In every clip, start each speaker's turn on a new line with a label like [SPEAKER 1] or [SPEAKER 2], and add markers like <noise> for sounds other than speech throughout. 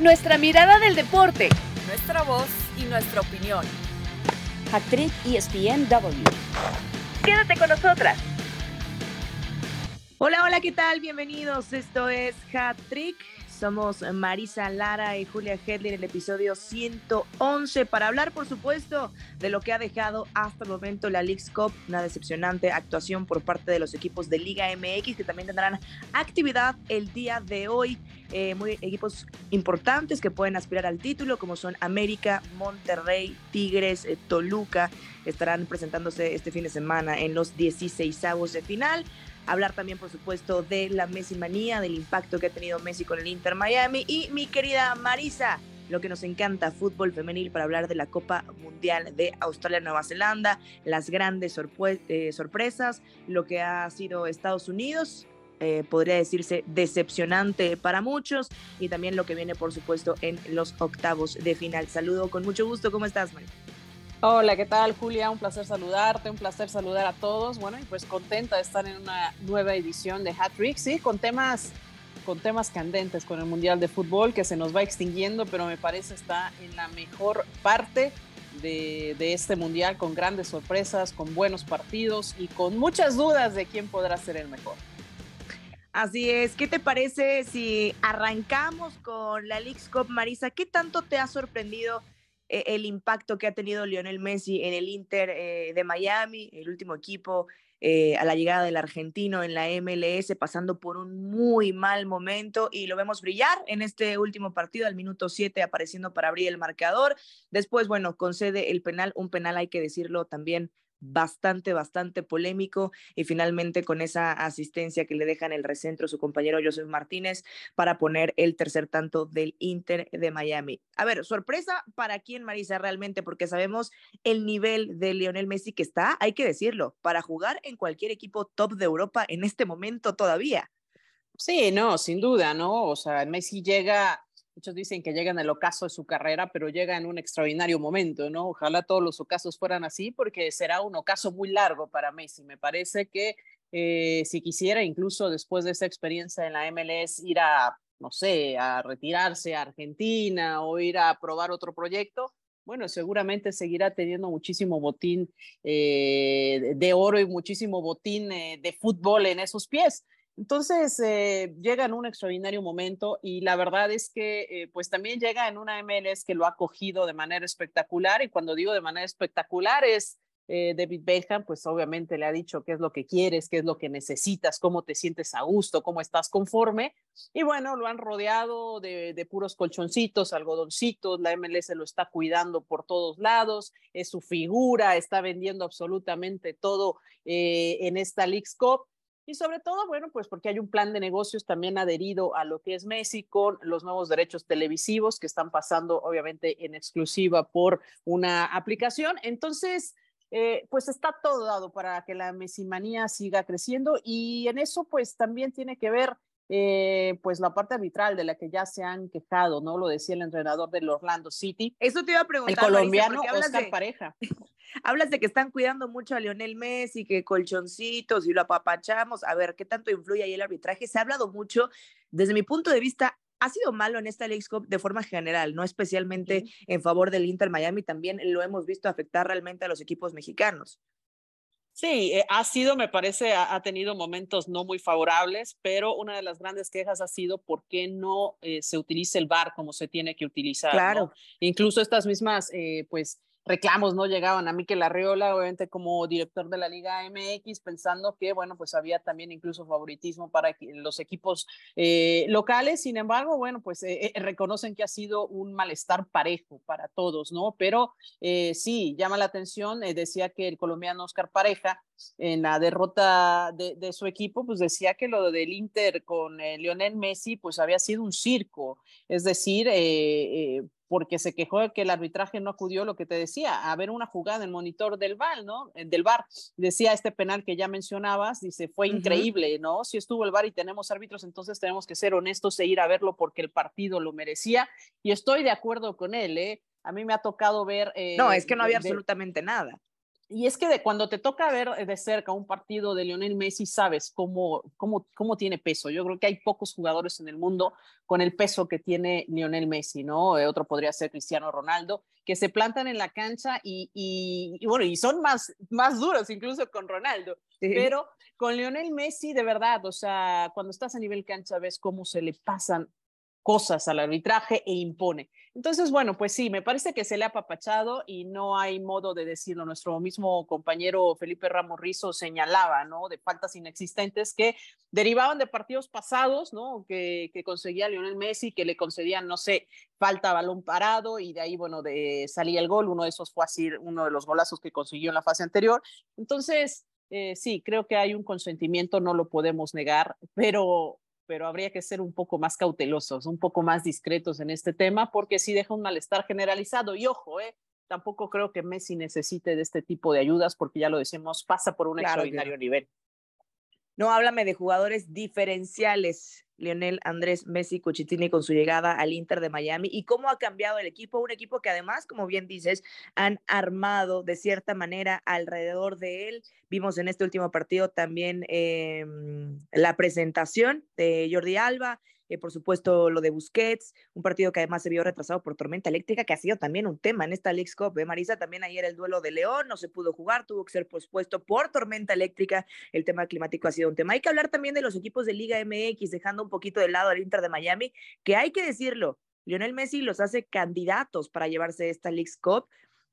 [SPEAKER 1] Nuestra mirada del deporte.
[SPEAKER 2] Nuestra voz y nuestra opinión.
[SPEAKER 3] Actriz ESPNW.
[SPEAKER 1] Quédate con nosotras.
[SPEAKER 4] Hola, hola, ¿qué tal? Bienvenidos. Esto es Hat Trick. Somos Marisa Lara y Julia Hedley en el episodio 111 para hablar, por supuesto, de lo que ha dejado hasta el momento la League's Cup, una decepcionante actuación por parte de los equipos de Liga MX que también tendrán actividad el día de hoy. Eh, muy equipos importantes que pueden aspirar al título, como son América, Monterrey, Tigres, eh, Toluca, estarán presentándose este fin de semana en los 16 avos de final. Hablar también, por supuesto, de la Messi manía, del impacto que ha tenido Messi con el Inter Miami. Y mi querida Marisa, lo que nos encanta, fútbol femenil, para hablar de la Copa Mundial de Australia-Nueva Zelanda, las grandes eh, sorpresas, lo que ha sido Estados Unidos. Eh, podría decirse decepcionante para muchos y también lo que viene por supuesto en los octavos de final. Saludo con mucho gusto, ¿cómo estás, Marisa?
[SPEAKER 2] Hola, ¿qué tal Julia? Un placer saludarte, un placer saludar a todos. Bueno, y pues contenta de estar en una nueva edición de Hat Trick, sí, con temas, con temas candentes, con el Mundial de Fútbol que se nos va extinguiendo, pero me parece está en la mejor parte de, de este Mundial, con grandes sorpresas, con buenos partidos y con muchas dudas de quién podrá ser el mejor.
[SPEAKER 4] Así es, ¿qué te parece si arrancamos con la League's Cup, Marisa? ¿Qué tanto te ha sorprendido? E-, el impacto que ha tenido Lionel Messi en el Inter eh, de Miami, el último equipo eh, a la llegada del argentino en la MLS, pasando por un muy mal momento y lo vemos brillar en este último partido al minuto 7, apareciendo para abrir el marcador. Después, bueno, concede el penal, un penal hay que decirlo también bastante, bastante polémico y finalmente con esa asistencia que le deja en el recentro su compañero Joseph Martínez para poner el tercer tanto del Inter de Miami. A ver, sorpresa para quién, Marisa, realmente, porque sabemos el nivel de Lionel Messi que está, hay que decirlo, para jugar en cualquier equipo top de Europa en este momento todavía.
[SPEAKER 2] Sí, no, sin duda, ¿no? O sea, Messi llega Muchos dicen que llega en el ocaso de su carrera, pero llega en un extraordinario momento, ¿no? Ojalá todos los ocasos fueran así, porque será un ocaso muy largo para Messi. Me parece que eh, si quisiera, incluso después de esa experiencia en la MLS, ir a, no sé, a retirarse a Argentina o ir a probar otro proyecto, bueno, seguramente seguirá teniendo muchísimo botín eh, de oro y muchísimo botín eh, de fútbol en esos pies. Entonces, eh, llega en un extraordinario momento y la verdad es que eh, pues también llega en una MLS que lo ha cogido de manera espectacular y cuando digo de manera espectacular es eh, David Beckham, pues obviamente le ha dicho qué es lo que quieres, qué es lo que necesitas, cómo te sientes a gusto, cómo estás conforme. Y bueno, lo han rodeado de, de puros colchoncitos, algodoncitos, la MLS lo está cuidando por todos lados, es su figura, está vendiendo absolutamente todo en esta League's Cup y sobre todo, bueno, pues porque hay un plan de negocios también adherido a lo que es Messi con los nuevos derechos televisivos que están pasando obviamente en exclusiva por una aplicación. Entonces, eh, pues está todo dado para que la mesimanía siga creciendo y en eso pues también tiene que ver eh, pues la parte arbitral de la que ya se han quejado, ¿no? Lo decía el entrenador del Orlando City.
[SPEAKER 4] Eso te iba a preguntar.
[SPEAKER 2] El colombiano Oscar Pareja. <laughs>
[SPEAKER 4] Hablas de que están cuidando mucho a Lionel Messi, que colchoncitos y lo apapachamos. A ver, ¿qué tanto influye ahí el arbitraje? Se ha hablado mucho, desde mi punto de vista, ha sido malo en esta League Cup de forma general, no especialmente en favor del Inter Miami, también lo hemos visto afectar realmente a los equipos mexicanos.
[SPEAKER 2] Sí, eh, ha sido, me parece, ha, tenido momentos no muy favorables, pero una de las grandes quejas ha sido por qué no eh, se utiliza el VAR como se tiene que utilizar. Claro. Incluso estas mismas, eh, pues, reclamos no llegaban a Miquel Arreola, obviamente como director de la Liga MX, pensando que, bueno, pues había también incluso favoritismo para los equipos eh, locales. Sin embargo, bueno, pues eh, eh, reconocen que ha sido un malestar parejo para todos, ¿no? Pero sí, llama la atención, decía que el colombiano Oscar Pareja, en la derrota de, de, su equipo, pues decía que lo del Inter con Lionel Messi, pues había sido un circo, es decir, porque se quejó de que el arbitraje no acudió, lo que te decía, a ver una jugada en monitor del VAR, ¿no? Eh, del VAR. Decía este penal que ya mencionabas, dice, fue increíble, ¿no? Si estuvo el VAR y tenemos árbitros, entonces tenemos que ser honestos e ir a verlo porque el partido lo merecía. Y estoy de acuerdo con él, ¿eh? A mí me ha tocado ver...
[SPEAKER 4] no, es que no había absolutamente nada.
[SPEAKER 2] Y es que de, cuando te toca ver de cerca un partido de Lionel Messi, sabes cómo, cómo, cómo tiene peso. Yo creo que hay pocos jugadores en el mundo con el peso que tiene Lionel Messi, ¿no? Eh, otro podría ser Cristiano Ronaldo, que se plantan en la cancha y, y, bueno, y son más, más duros incluso con Ronaldo. Pero con Lionel Messi, de verdad, o sea, cuando estás a nivel cancha ves cómo se le pasan cosas al arbitraje e impone. Entonces, bueno, pues sí, me parece que se le ha apapachado y no hay modo de decirlo. Nuestro mismo compañero Felipe Ramos Rizo señalaba, ¿no? De faltas inexistentes que derivaban de partidos pasados, ¿no? Que, que conseguía Lionel Messi, que le concedían, no sé, falta balón parado y de ahí, bueno, de, salía el gol. Uno de esos fue así, uno de los golazos que consiguió en la fase anterior. Entonces, eh, sí, creo que hay un consentimiento, no lo podemos negar, pero pero habría que ser un poco más cautelosos, un poco más discretos en este tema, porque sí deja un malestar generalizado. Y ojo, ¿eh? tampoco creo que Messi necesite de este tipo de ayudas, porque ya lo decimos, pasa por un extraordinario nivel.
[SPEAKER 4] No, háblame de jugadores diferenciales. Lionel Andrés Messi Cuchitini con su llegada al Inter de Miami y cómo ha cambiado el equipo, un equipo que además, como bien dices, han armado de cierta manera alrededor de él. Vimos en este último partido también eh, la presentación de Jordi Alba, eh, por supuesto lo de Busquets, un partido que además se vio retrasado por tormenta eléctrica, que ha sido también un tema en esta League Cup. ¿eh? Marisa, también ayer el duelo de León no se pudo jugar, tuvo que ser pospuesto por tormenta eléctrica. El tema climático ha sido un tema. Hay que hablar también de los equipos de Liga MX, dejando un poquito de lado al Inter de Miami, que hay que decirlo, Lionel Messi los hace candidatos para llevarse esta League Cup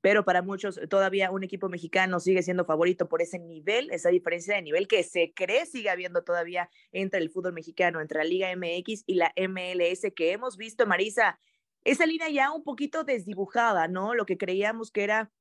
[SPEAKER 4] pero para muchos todavía un equipo mexicano sigue siendo favorito por ese nivel, esa diferencia de nivel que se cree sigue habiendo todavía entre el fútbol mexicano, entre la Liga MX y la MLS que hemos visto, Marisa, esa línea ya un poquito desdibujada, ¿no? Lo que creíamos que era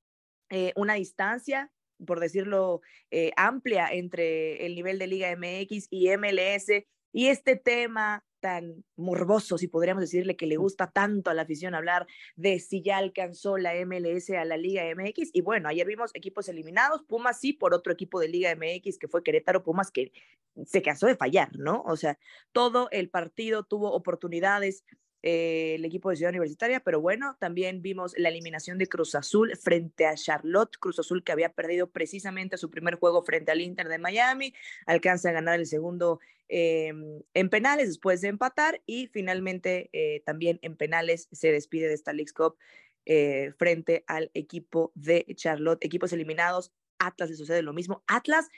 [SPEAKER 4] eh, una distancia, por decirlo, eh, amplia entre el nivel de Liga MX y MLS y este tema tan morboso, si podríamos decirle, que le gusta tanto a la afición hablar de si ya alcanzó la MLS a la Liga MX. Y bueno, ayer vimos equipos eliminados, Pumas sí, por otro equipo de Liga MX que fue Querétaro, Pumas que se cansó de fallar, ¿no? O sea, todo el partido tuvo oportunidades eh, el equipo de Ciudad Universitaria, pero bueno, también vimos la eliminación de Cruz Azul frente a Charlotte, Cruz Azul que había perdido precisamente su primer juego frente al Inter de Miami, alcanza a ganar el segundo eh, en penales después de empatar y finalmente eh, también en penales se despide de esta Cup frente al equipo de Charlotte, equipos eliminados. Atlas le sucede lo mismo. Atlas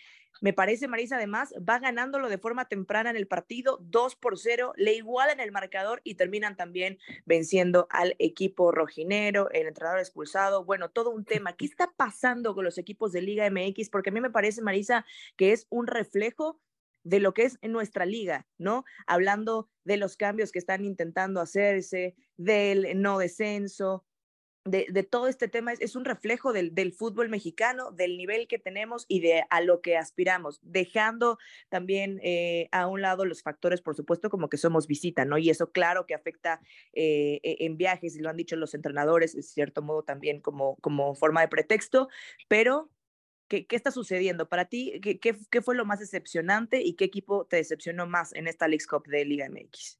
[SPEAKER 4] me parece, Marisa, además, va ganándolo de forma temprana en el partido, 2 por 0, le igualan el marcador y terminan también venciendo al equipo rojinero, el entrenador expulsado. Bueno, todo un tema. ¿Qué está pasando con los equipos de Liga MX? Porque a mí me parece, Marisa, que es un reflejo de lo que es nuestra liga, ¿no? Hablando de los cambios que están intentando hacerse, del no descenso, de, todo este tema es, un reflejo del, fútbol mexicano, del nivel que tenemos y de a lo que aspiramos, dejando también eh, a un lado los factores, por supuesto, como que somos visita, ¿no? Y eso claro que afecta eh, e, en viajes, y lo han dicho los entrenadores, en cierto modo también como, como forma de pretexto, pero ¿qué, qué está sucediendo? Para ti, ¿qué, ¿qué, qué, fue lo más decepcionante y qué equipo te decepcionó más en esta League Cup de Liga MX?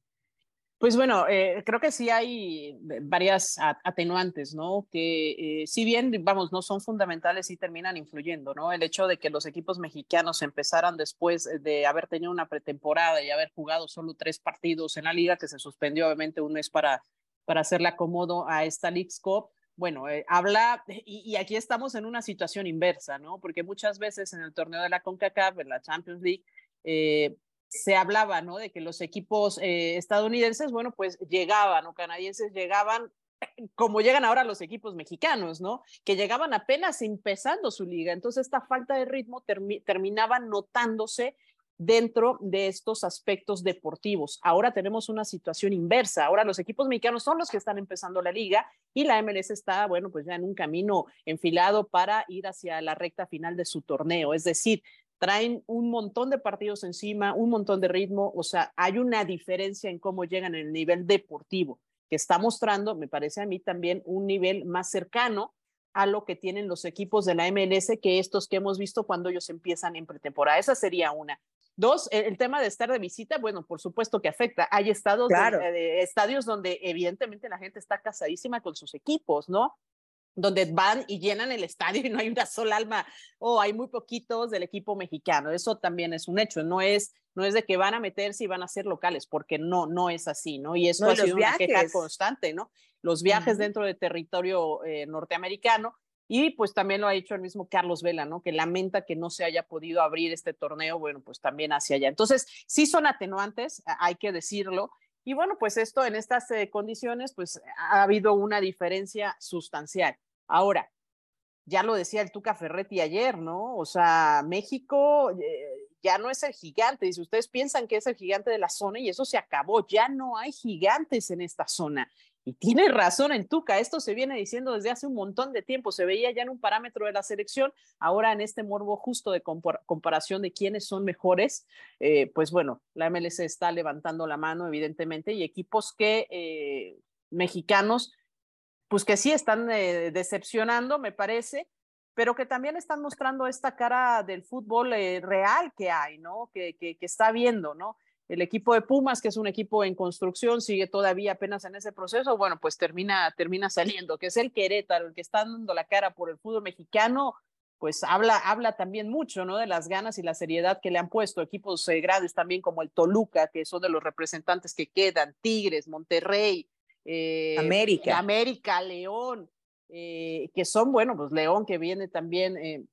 [SPEAKER 2] Pues bueno, eh, creo que sí hay varias atenuantes, ¿no? Que eh, si bien, vamos, no son fundamentales y terminan influyendo, ¿no? El hecho de que los equipos mexicanos empezaran después de haber tenido una pretemporada y haber jugado solo tres partidos en la liga, que se suspendió obviamente un mes para, para hacerle acomodo a esta League Cup, bueno, eh, habla, y, y, aquí estamos en una situación inversa, ¿no? Porque muchas veces en el torneo de la CONCACAF, en la Champions League, eh, se hablaba, ¿no? De que los equipos eh, estadounidenses, bueno, pues llegaban o canadienses llegaban <clears throat> como llegan ahora los equipos mexicanos, ¿no? Que llegaban apenas empezando su liga. Entonces, esta falta de ritmo terminaba notándose dentro de estos aspectos deportivos. Ahora tenemos una situación inversa. Ahora los equipos mexicanos son los que están empezando la liga y la MLS está, bueno, pues ya en un camino enfilado para ir hacia la recta final de su torneo. Es decir, traen un montón de partidos encima, un montón de ritmo, o sea, hay una diferencia en cómo llegan en el nivel deportivo, que está mostrando, me parece a mí también, un nivel más cercano a lo que tienen los equipos de la MLS que estos que hemos visto cuando ellos empiezan en pretemporada. Esa sería una. Dos, el, tema de estar de visita, bueno, por supuesto que afecta. Hay estados donde, estadios donde evidentemente la gente está casadísima con sus equipos, ¿no? Donde van y llenan el estadio y no hay una sola alma o hay muy poquitos del equipo mexicano. Eso también es un hecho, no es no es de que van a meterse y van a ser locales, porque no no es así, ¿no? Y eso ha sido una queja constante, ¿no? Los viajes dentro del territorio eh, norteamericano y pues también lo ha dicho el mismo Carlos Vela, ¿no? Que lamenta que no se haya podido abrir este torneo, bueno, pues también hacia allá. Entonces, sí son atenuantes, hay que decirlo. Y bueno, pues esto en estas eh, condiciones, pues ha habido una diferencia sustancial. Ahora, ya lo decía el Tuca Ferretti ayer, ¿no? O sea, México eh, ya no es el gigante. Dice, ustedes piensan que es el gigante de la zona y eso se acabó. Ya no hay gigantes en esta zona. Y tiene razón el Tuca, esto se viene diciendo desde hace un montón de tiempo, se veía ya en un parámetro de la selección, ahora en este morbo justo de comparación de quiénes son mejores, eh, pues bueno, la MLS está levantando la mano evidentemente y equipos que eh, mexicanos pues que sí están eh, decepcionando, me parece, pero que también están mostrando esta cara del fútbol eh, real que hay, ¿no? Que, que, está viendo, ¿no? El equipo de Pumas, que es un equipo en construcción, sigue todavía apenas en ese proceso, bueno, pues termina, termina <laughs> saliendo, que es el Querétaro, el que está dando la cara por el fútbol mexicano, pues habla, habla también mucho, ¿no? De las ganas y la seriedad que le han puesto equipos eh, grandes también como el Toluca, que son de los representantes que quedan, Tigres, Monterrey,
[SPEAKER 4] eh, América.
[SPEAKER 2] América, León, eh, que son, bueno, pues León que viene también eh,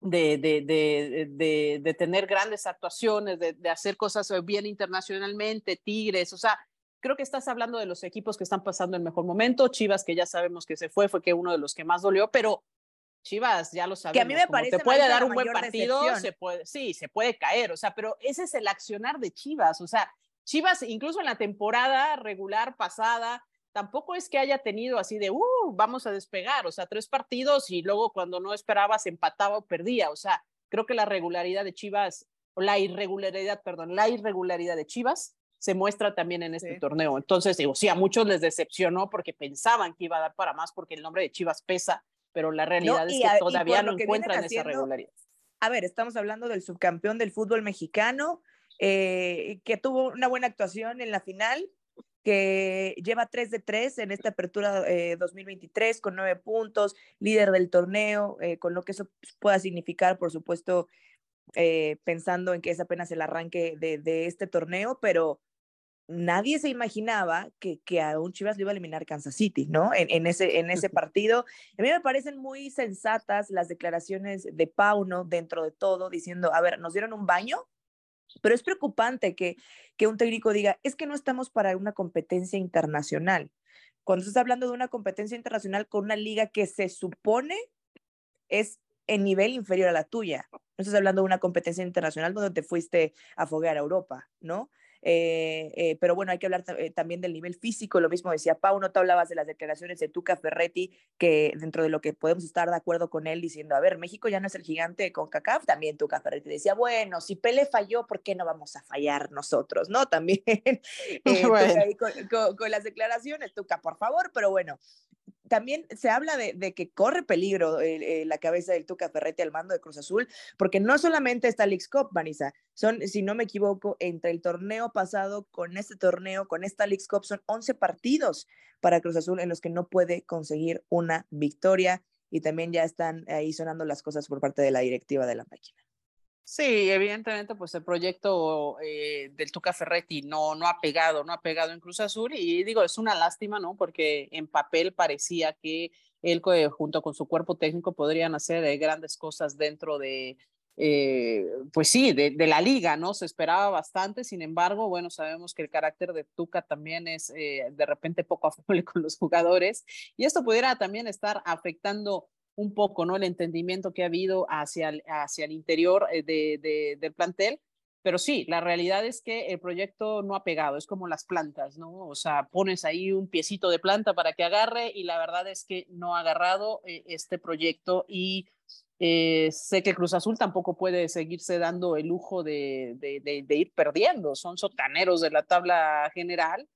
[SPEAKER 2] de, de, de, de, tener grandes actuaciones, de, hacer cosas bien internacionalmente, Tigres, o sea, creo que estás hablando de los equipos que están pasando el mejor momento, Chivas que ya sabemos que se fue, fue que uno de los que más dolió, pero Chivas, ya lo sabemos.
[SPEAKER 4] Que a mí me parece.
[SPEAKER 2] Te puede dar un buen partido, se puede, sí, se puede caer, o sea, pero ese es el accionar de Chivas, o sea, Chivas, incluso en la temporada regular pasada, tampoco es que haya tenido así de, uh, vamos a despegar, o sea, tres partidos y luego cuando no esperabas empataba o perdía, o sea, creo que la regularidad de Chivas, o la irregularidad, perdón, la irregularidad de Chivas se muestra también en este torneo. Entonces, digo, sí, a muchos les decepcionó porque pensaban que iba a dar para más porque el nombre de Chivas pesa, pero la realidad es que todavía no encuentran esa regularidad.
[SPEAKER 4] A ver, estamos hablando del subcampeón del fútbol mexicano, eh, que tuvo una buena actuación en la final, que lleva 3 de 3 en esta apertura 2023 eh, con 9 puntos, líder del torneo, eh, con lo que eso pueda significar, por supuesto, pensando en que es apenas el arranque de, este torneo, pero nadie se imaginaba que, que, a un Chivas le iba a eliminar Kansas City, ¿no? En, ese, en ese partido. A mí me parecen muy sensatas las declaraciones de Pauno dentro de todo, diciendo, a ver, nos dieron un baño, pero es preocupante que, que un técnico diga, es que no estamos para una competencia internacional. Cuando estás hablando de una competencia internacional con una liga que se supone es en nivel inferior a la tuya. No estás hablando de una competencia internacional donde te fuiste a foguear a Europa, ¿no? Eh, eh, pero bueno, hay que hablar eh, también del nivel físico, lo mismo decía Pau, no te hablabas de las declaraciones de Tuca Ferretti, que dentro de lo que podemos estar de acuerdo con él, diciendo, a ver, México ya no es el gigante con CACAF, también Tuca Ferretti decía, bueno, si Pele falló, ¿por qué no vamos a fallar nosotros? ¿No? <laughs> También <laughs> con, con, las declaraciones, Tuca, por favor, pero bueno, también se habla de, que corre peligro eh, eh, la cabeza del Tuca Ferretti al mando de Cruz Azul, porque no solamente está el X-Cup, Marisa, son, si no me equivoco, entre el torneo pasado con este torneo, con esta Leagues Cup, son 11 partidos para Cruz Azul en los que no puede conseguir una victoria y también ya están ahí sonando las cosas por parte de la directiva de la máquina.
[SPEAKER 2] Sí, evidentemente, pues el proyecto eh, del Tuca Ferretti no, no ha pegado, no ha pegado en Cruz Azul y digo, es una lástima, ¿no? Porque en papel parecía que él junto con su cuerpo técnico podrían hacer eh, grandes cosas dentro de, eh, pues sí, de, de, la liga, ¿no? Se esperaba bastante, sin embargo, bueno, sabemos que el carácter de Tuca también es de repente poco <laughs> afable con los jugadores y esto pudiera también estar afectando un poco, ¿no? El entendimiento que ha habido hacia el, hacia el interior eh, de, del plantel. Pero sí, la realidad es que el proyecto no ha pegado, es como las plantas, ¿no? O sea, pones ahí un piecito de planta para que agarre y la verdad es que no ha agarrado eh, este proyecto y eh, sé que Cruz Azul tampoco puede seguirse dando el lujo de, de, ir perdiendo, son sotaneros de la tabla general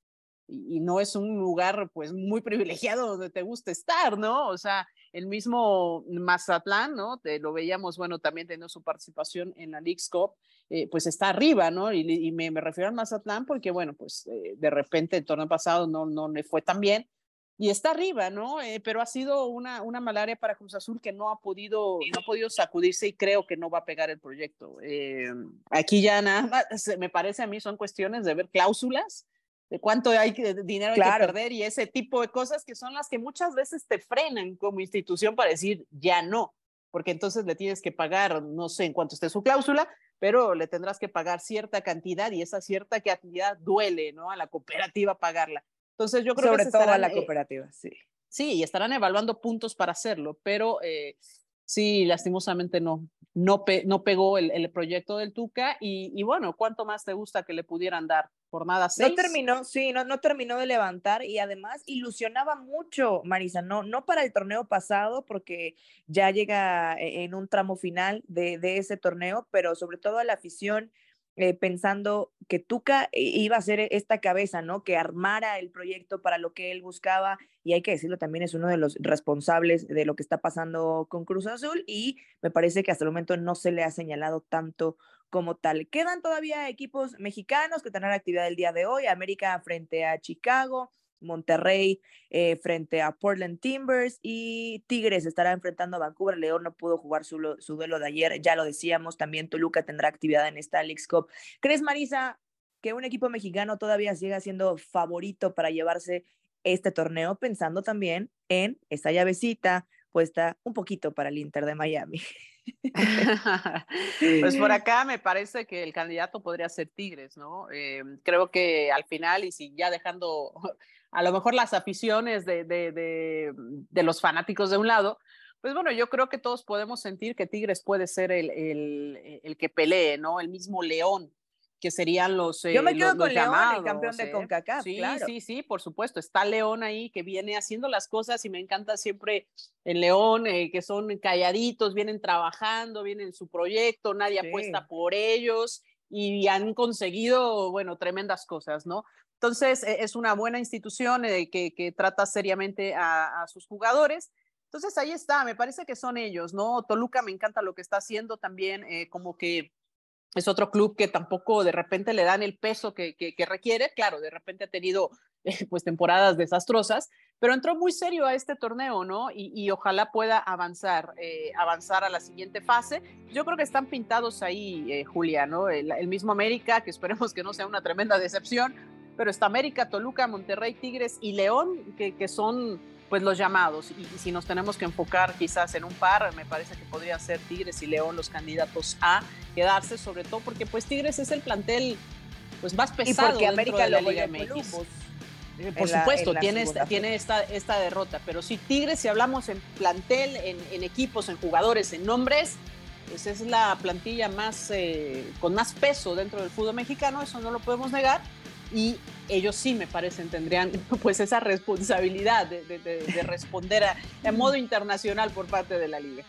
[SPEAKER 2] y, y, no es un lugar pues muy privilegiado donde te gusta estar, ¿no? O sea, el mismo Mazatlán, ¿no? Te, lo veíamos, bueno, también teniendo su participación en la League's Cup, eh, pues está arriba, ¿no? Y, me, refiero al Mazatlán porque, bueno, pues eh, de repente el torneo pasado no, no le fue tan bien. y está arriba, ¿no? Eh, pero ha sido una, una malaria para Cruz Azul que no ha podido, no ha podido sacudirse y creo que no va a pegar el proyecto. Aquí ya nada más, me parece a mí, son cuestiones de ver cláusulas, de cuánto hay que, dinero hay que perder y ese tipo de cosas que son las que muchas veces te frenan como institución para decir ya no, porque entonces le tienes que pagar, no sé en cuánto esté su cláusula, pero le tendrás que pagar cierta cantidad y esa cierta cantidad duele, ¿no? A la cooperativa pagarla. Entonces yo creo
[SPEAKER 4] Sobre
[SPEAKER 2] que
[SPEAKER 4] todo a la eh, cooperativa, sí.
[SPEAKER 2] Sí, y estarán evaluando puntos para hacerlo, pero eh, sí, lastimosamente no, no, no pegó el, el, proyecto del Tuca y, y, bueno, ¿cuánto más te gusta que le pudieran dar? Por nada seis.
[SPEAKER 4] No terminó, sí, no, no terminó de levantar y además ilusionaba mucho, Marisa, no, no para el torneo pasado, porque ya llega e, en un tramo final de, de ese torneo, pero sobre todo a la afición eh, pensando que Tuca iba a ser esta cabeza, ¿no? Que armara el proyecto para lo que él buscaba y hay que decirlo también es uno de los responsables de lo que está pasando con Cruz Azul y me parece que hasta el momento no se le ha señalado tanto como tal. Quedan todavía equipos mexicanos que tendrán actividad el día de hoy, América frente a Chicago, Monterrey eh, frente a Portland Timbers y Tigres estará enfrentando a Vancouver. León no pudo jugar su, su duelo de ayer, ya lo decíamos, también Toluca tendrá actividad en esta Leagues Cup. ¿Crees, Marisa, que un equipo mexicano todavía siga siendo favorito para llevarse este torneo, pensando también en esta llavecita puesta un poquito para el Inter de Miami? <laughs>
[SPEAKER 2] pues por acá me parece que el candidato podría ser Tigres, ¿no? Eh, creo que al final, y si ya dejando <laughs> a lo mejor las aficiones de, de, de, los fanáticos de un lado, pues bueno, yo creo que todos podemos sentir que Tigres puede ser el, el, el que pelee, ¿no? El mismo León, que serían los.
[SPEAKER 4] yo me quedo con León, el campeón de ¿eh? CONCACAF.
[SPEAKER 2] Sí,
[SPEAKER 4] claro.
[SPEAKER 2] sí, sí, por supuesto. Está León ahí que viene haciendo las cosas y me encanta siempre el León, eh, que son calladitos, vienen trabajando, vienen en su proyecto, nadie apuesta por ellos y han conseguido, bueno, tremendas cosas, ¿no? Entonces, e, es una buena institución eh, que, que, trata seriamente a, sus jugadores. Entonces, ahí está, me parece que son ellos, ¿no? Toluca me encanta lo que está haciendo también, eh, como que es otro club que tampoco de repente le dan el peso que, que, requiere. Claro, de repente ha tenido <laughs> pues temporadas desastrosas, pero entró muy serio a este torneo, ¿no? Y, ojalá pueda avanzar, eh, avanzar a la siguiente fase. Yo creo que están pintados ahí, Julia, ¿no? El, el, mismo América, que esperemos que no sea una tremenda decepción, pero está América, Toluca, Monterrey, Tigres y León, que, que son pues los llamados. Y, si nos tenemos que enfocar quizás en un par, me parece que podría ser Tigres y León los candidatos a quedarse, sobre todo porque pues Tigres es el plantel pues más pesado
[SPEAKER 4] y porque América
[SPEAKER 2] de
[SPEAKER 4] la
[SPEAKER 2] Liga
[SPEAKER 4] MX.
[SPEAKER 2] Eh, por supuesto, tiene, esta, tiene esta, esta derrota, pero si Tigres, si hablamos en plantel, en, en equipos, en jugadores, en nombres, pues es la plantilla más eh, con más peso dentro del fútbol mexicano, eso no lo podemos negar y ellos sí me parecen tendrían <laughs> pues esa responsabilidad de, responder a, modo internacional por parte de la liga.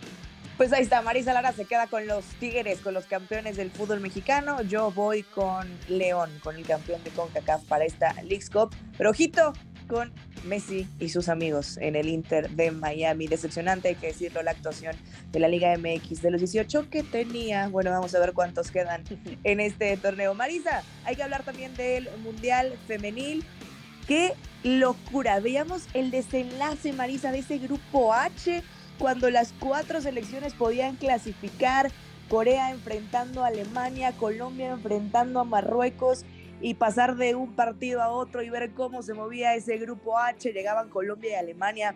[SPEAKER 4] Pues ahí está, Marisa Lara se queda con los Tigres, con los campeones del fútbol mexicano. Yo voy con León, con el campeón de CONCACAF para esta League Cup. Pero ojito, con Messi y sus amigos en el Inter de Miami. Decepcionante, hay que decirlo, la actuación de la Liga MX de los 18 que tenía. Bueno, vamos a ver cuántos quedan <laughs> en este torneo. Marisa, hay que hablar también del Mundial Femenil. ¡Qué locura! Veíamos el desenlace, Marisa, de ese grupo H, cuando las cuatro selecciones podían clasificar. Corea enfrentando a Alemania, Colombia enfrentando a Marruecos y pasar de un partido a otro y ver cómo se movía ese grupo H. Llegaban Colombia y Alemania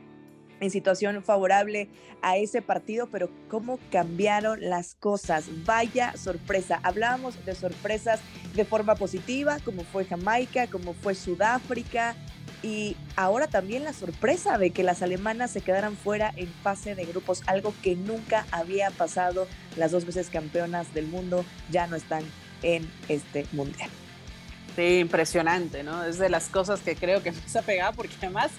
[SPEAKER 4] en situación favorable a ese partido, pero cómo cambiaron las cosas. Vaya sorpresa. Hablábamos de sorpresas de forma positiva, como fue Jamaica, como fue Sudáfrica, y ahora también la sorpresa de que las alemanas se quedaran fuera en fase de grupos, algo que nunca había pasado. Las dos veces campeonas del mundo ya no están en este mundial.
[SPEAKER 2] Sí, impresionante, ¿no? Es de las cosas que creo que <laughs> más ha pegado porque además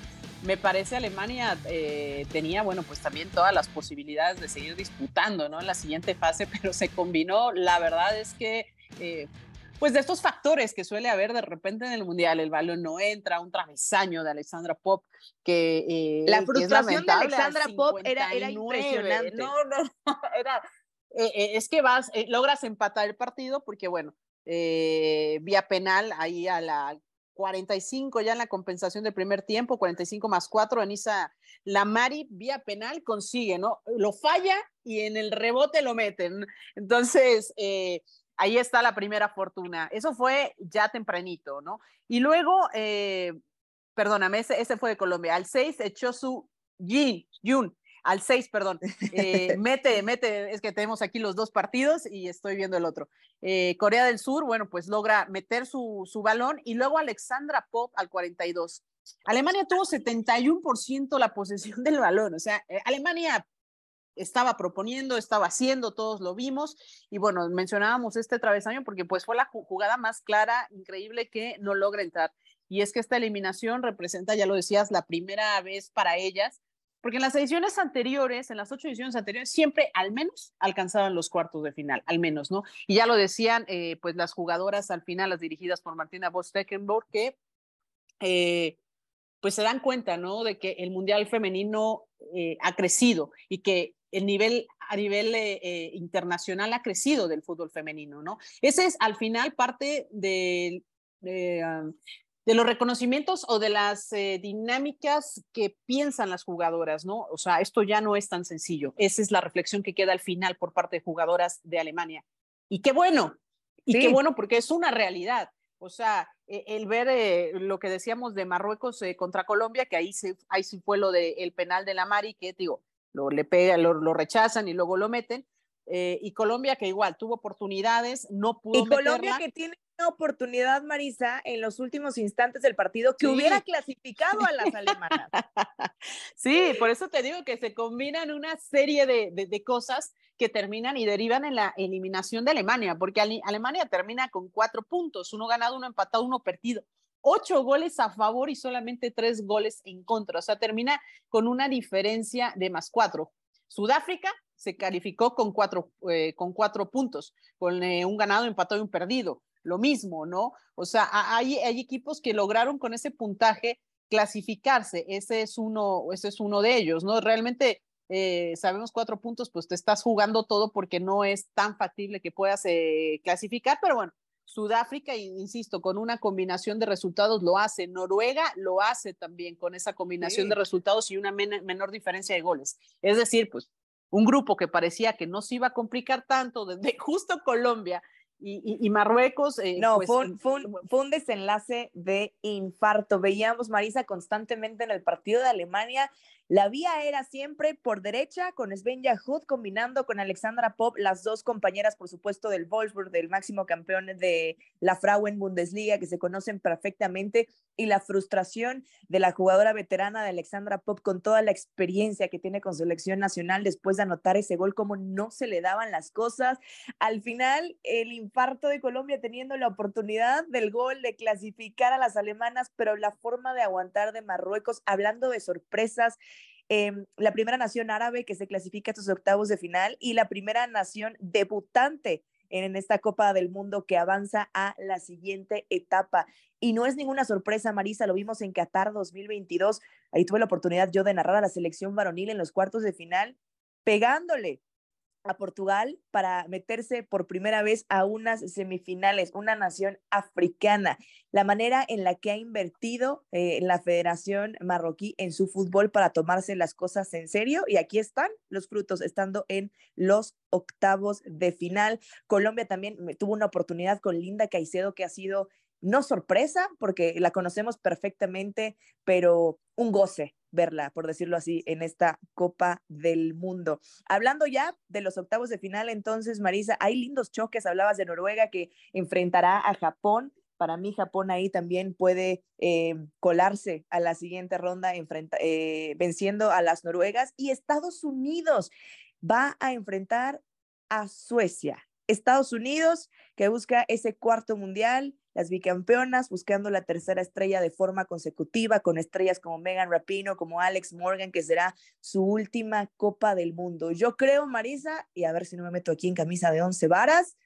[SPEAKER 2] me parece Alemania eh, tenía, bueno, pues también todas las posibilidades de seguir disputando, ¿no? En la siguiente fase, <laughs> pero se combinó, la verdad es que... Eh, pues de estos factores que suele haber de repente en el mundial, el balón no entra, un travesaño de Alexandra Pop que
[SPEAKER 4] eh, la frustración de Alexandra Pop era, era impresionante.
[SPEAKER 2] No, no, <laughs> era es que vas, logras empatar el partido porque bueno, eh, vía penal ahí a la 45 ya en la compensación del primer tiempo, 45 más 4, Anisa Lamari vía penal consigue, ¿no? Lo falla y en el rebote lo meten. Entonces, eh, ahí está la primera fortuna. Eso fue ya tempranito, ¿no? Y luego, eh, perdóname, ese, fue de Colombia. Al 6 echó su Jin, Yun, al 6, perdón. Eh, <laughs> mete, mete, es que tenemos aquí los dos partidos y estoy viendo el otro. Eh, Corea del Sur, bueno, pues logra meter su, su balón y luego Alexandra Pop al 42. Alemania tuvo 71% la posesión del balón, o sea, eh, Alemania estaba proponiendo, estaba haciendo, todos lo vimos. Y bueno, mencionábamos este travesaño porque pues fue la jugada más clara, increíble que no logra entrar. Y es que esta eliminación representa, ya lo decías, la primera vez para ellas porque en las ediciones anteriores, en las ocho ediciones anteriores, siempre al menos alcanzaban los cuartos de final, al menos, ¿no? Y ya lo decían, eh, pues las jugadoras al final, las dirigidas por Martina Voss-Tecklenburg, que eh, pues se dan cuenta, ¿no? De que el Mundial Femenino eh, ha crecido y que el nivel a nivel internacional ha crecido del fútbol femenino, ¿no? Ese es al final parte del de los reconocimientos o de las eh, dinámicas que piensan las jugadoras, ¿no? O sea, esto ya no es tan sencillo. Esa es la reflexión que queda al final por parte de jugadoras de Alemania. Y qué bueno, y qué bueno porque es una realidad. O sea, e, el ver eh, lo que decíamos de Marruecos eh, contra Colombia, que ahí, se, ahí sí fue lo del penal de la Mari, que digo, lo, le pega, lo, lo rechazan y luego lo meten. y Colombia que igual tuvo oportunidades, no pudo.
[SPEAKER 4] Y Colombia que tiene oportunidad, Marisa, en los últimos instantes del partido que hubiera clasificado a las alemanas. <laughs>
[SPEAKER 2] Sí, por eso te digo que se combinan una serie de, de, cosas que terminan y derivan en la eliminación de Alemania, porque Alemania termina con cuatro puntos, uno ganado, uno empatado, uno perdido. Ocho goles a favor y solamente tres goles en contra. O sea, termina con una diferencia de más cuatro. Sudáfrica se calificó con cuatro, eh, con cuatro puntos, con eh, un ganado, empatado y un perdido lo mismo, ¿no? O sea, hay, hay equipos que lograron con ese puntaje clasificarse, ese es uno, ese es uno de ellos, ¿no? Realmente eh, sabemos cuatro puntos, pues te estás jugando todo porque no es tan factible que puedas eh, clasificar, pero bueno, Sudáfrica, insisto, con una combinación de resultados lo hace, Noruega lo hace también con esa combinación de resultados y una menor diferencia de goles. Es decir, pues un grupo que parecía que no se iba a complicar tanto, desde <laughs> justo Colombia y, Marruecos.
[SPEAKER 4] Eh, no, pues, fue, un, desenlace de infarto. Veíamos Marisa constantemente en el partido de Alemania la vía era siempre por derecha con Svenja Hood combinando con Alexandra Pop, las dos compañeras, por supuesto, del Wolfsburg, del máximo campeón de la Frauen Bundesliga, que se conocen perfectamente, y la frustración de la jugadora veterana de Alexandra Pop con toda la experiencia que tiene con selección nacional después de anotar ese gol, como no se le daban las cosas. Al final, el infarto de Colombia teniendo la oportunidad del gol de clasificar a las alemanas, pero la forma de aguantar de Marruecos, hablando de sorpresas, Em, la primera nación árabe que se clasifica a estos octavos de final y la primera nación debutante en esta Copa del Mundo que avanza a la siguiente etapa. Y no es ninguna sorpresa, Marisa, lo vimos en Qatar 2022. Ahí tuve la oportunidad yo de narrar a la selección varonil en los cuartos de final, pegándole a Portugal para meterse por primera vez a unas semifinales, una nación africana. La manera en la que ha invertido eh, la Federación Marroquí en su fútbol para tomarse las cosas en serio. Y aquí están los frutos, estando en los octavos de final. Colombia también tuvo una oportunidad con Linda Caicedo, que ha sido no sorpresa, porque la conocemos perfectamente, pero un goce verla, por decirlo así, en esta Copa del Mundo. Hablando ya de los octavos de final, entonces, Marisa, hay lindos choques, hablabas de Noruega que enfrentará a Japón. Para mí, Japón ahí también puede eh, colarse a la siguiente ronda eh, venciendo a las noruegas. Y Estados Unidos va a enfrentar a Suecia. Estados Unidos que busca ese cuarto mundial, las bicampeonas buscando la tercera estrella de forma consecutiva con estrellas como Megan Rapino, como Alex Morgan, que será su última Copa del Mundo. Yo creo, Marisa, y a ver si no me meto aquí en camisa de once varas,